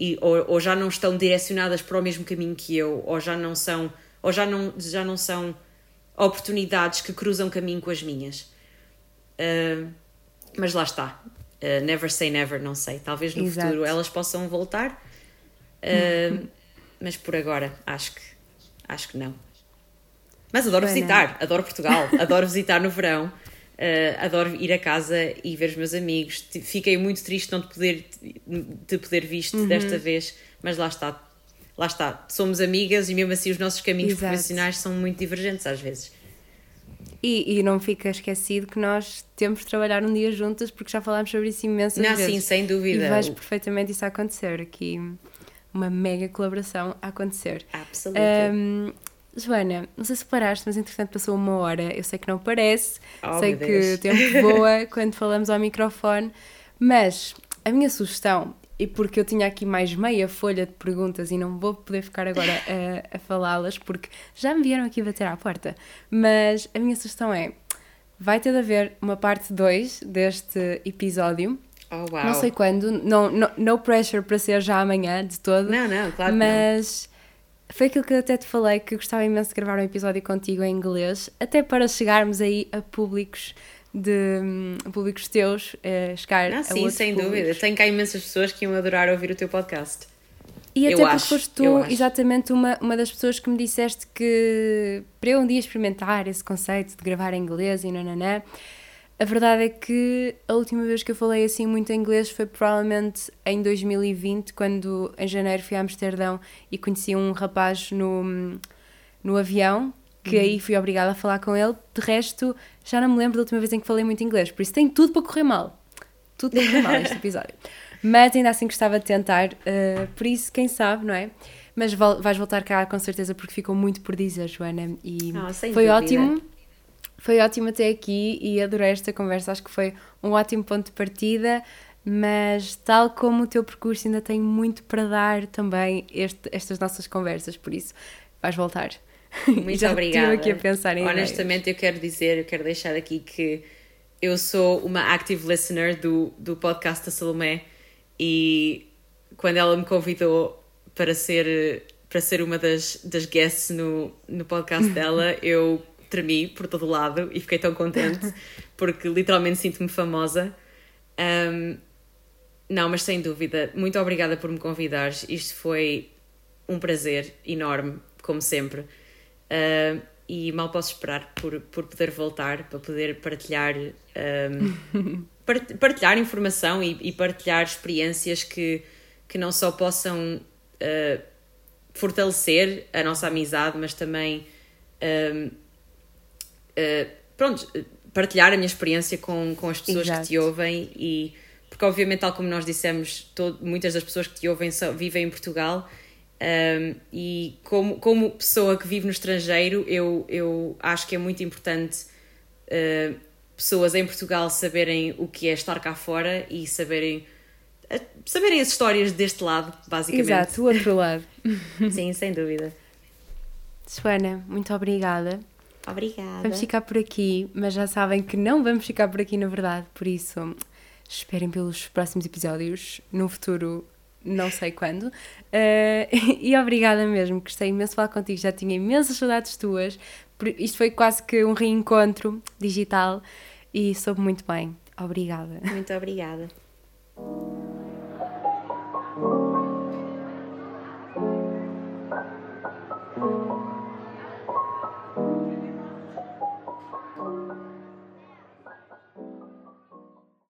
E, ou, ou, já não estão direcionadas para o mesmo caminho que eu, ou já não são, ou já não, já não são oportunidades que cruzam caminho com as minhas. Uh, mas lá está. Uh, never say never, não sei. Talvez no Exato. futuro elas possam voltar. mas por agora acho que acho que não. Mas adoro visitar, adoro Portugal, adoro visitar no verão. Uh, adoro ir a casa e ver os meus amigos. Fiquei muito triste não te poder, te poder visto uhum. desta vez, mas lá está. Lá está. Somos amigas e mesmo assim os nossos caminhos Exato. profissionais são muito divergentes às vezes. E, e não fica esquecido que nós temos de trabalhar um dia juntas porque já falámos sobre isso imensas não, vezes. Sim, sem dúvida. E vejo perfeitamente isso acontecer aqui. Uma mega colaboração a acontecer. Absolutamente. Um, Joana, não sei se paraste, mas entretanto passou uma hora. Eu sei que não parece, oh, sei que o tempo voa quando falamos ao microfone, mas a minha sugestão, e porque eu tinha aqui mais meia folha de perguntas e não vou poder ficar agora a, a falá-las, porque já me vieram aqui bater à porta, mas a minha sugestão é: vai ter de haver uma parte 2 deste episódio. Oh, wow. Não sei quando, no, no, no pressure para ser já amanhã de todo. Não, não, claro mas foi aquilo que eu até te falei que eu gostava imenso de gravar um episódio contigo em inglês, até para chegarmos aí a públicos de um, públicos teus, uh, chegar ah, a sim, sem públicos. dúvida. Tenho cá imensas pessoas que iam adorar ouvir o teu podcast. E até eu porque acho, foste tu exatamente uma, uma das pessoas que me disseste que para eu um dia experimentar esse conceito de gravar em inglês e nananã, a verdade é que a última vez que eu falei assim muito em inglês foi provavelmente em 2020, quando em janeiro fui a Amsterdão e conheci um rapaz no, no avião, que uhum. aí fui obrigada a falar com ele. De resto, já não me lembro da última vez em que falei muito inglês, por isso tem tudo para correr mal. Tudo para correr mal este episódio. Mas ainda assim gostava de tentar, uh, por isso, quem sabe, não é? Mas vais voltar cá com certeza porque ficou muito por dizer, Joana. E oh, foi dúvida. ótimo. Foi ótimo até aqui e adorei esta conversa. Acho que foi um ótimo ponto de partida, mas tal como o teu percurso ainda tem muito para dar também este, estas nossas conversas, por isso vais voltar. Muito Já obrigada. aqui a pensar em Honestamente, ideias. eu quero dizer, eu quero deixar aqui que eu sou uma active listener do, do podcast da Salomé e quando ela me convidou para ser, para ser uma das, das guests no, no podcast dela, eu tremi por todo lado e fiquei tão contente porque literalmente sinto-me famosa. Um, não, mas sem dúvida, muito obrigada por me convidares. Isto foi um prazer enorme, como sempre. Uh, e mal posso esperar por, por poder voltar, para poder partilhar, um, partilhar informação e, e, partilhar experiências que, que não só possam uh, fortalecer a nossa amizade, mas também um, uh, pronto, partilhar a minha experiência com, com as pessoas Exato. que te ouvem e porque obviamente tal como nós dissemos todo, muitas das pessoas que te ouvem só, vivem em Portugal um, e como, como pessoa que vive no estrangeiro eu, eu acho que é muito importante uh, pessoas em Portugal saberem o que é estar cá fora e saberem saberem as histórias deste lado, basicamente. Exato, o outro lado. Sim, sem dúvida. Suana, muito obrigada. Obrigada. Vamos ficar por aqui, mas já sabem que não vamos ficar por aqui, na verdade, por isso esperem pelos próximos episódios, no futuro, não sei quando. Uh, e obrigada mesmo, gostei imenso de falar contigo, já tinha imensas saudades tuas. Isto foi quase que um reencontro digital e soube muito bem. Obrigada. Muito obrigada.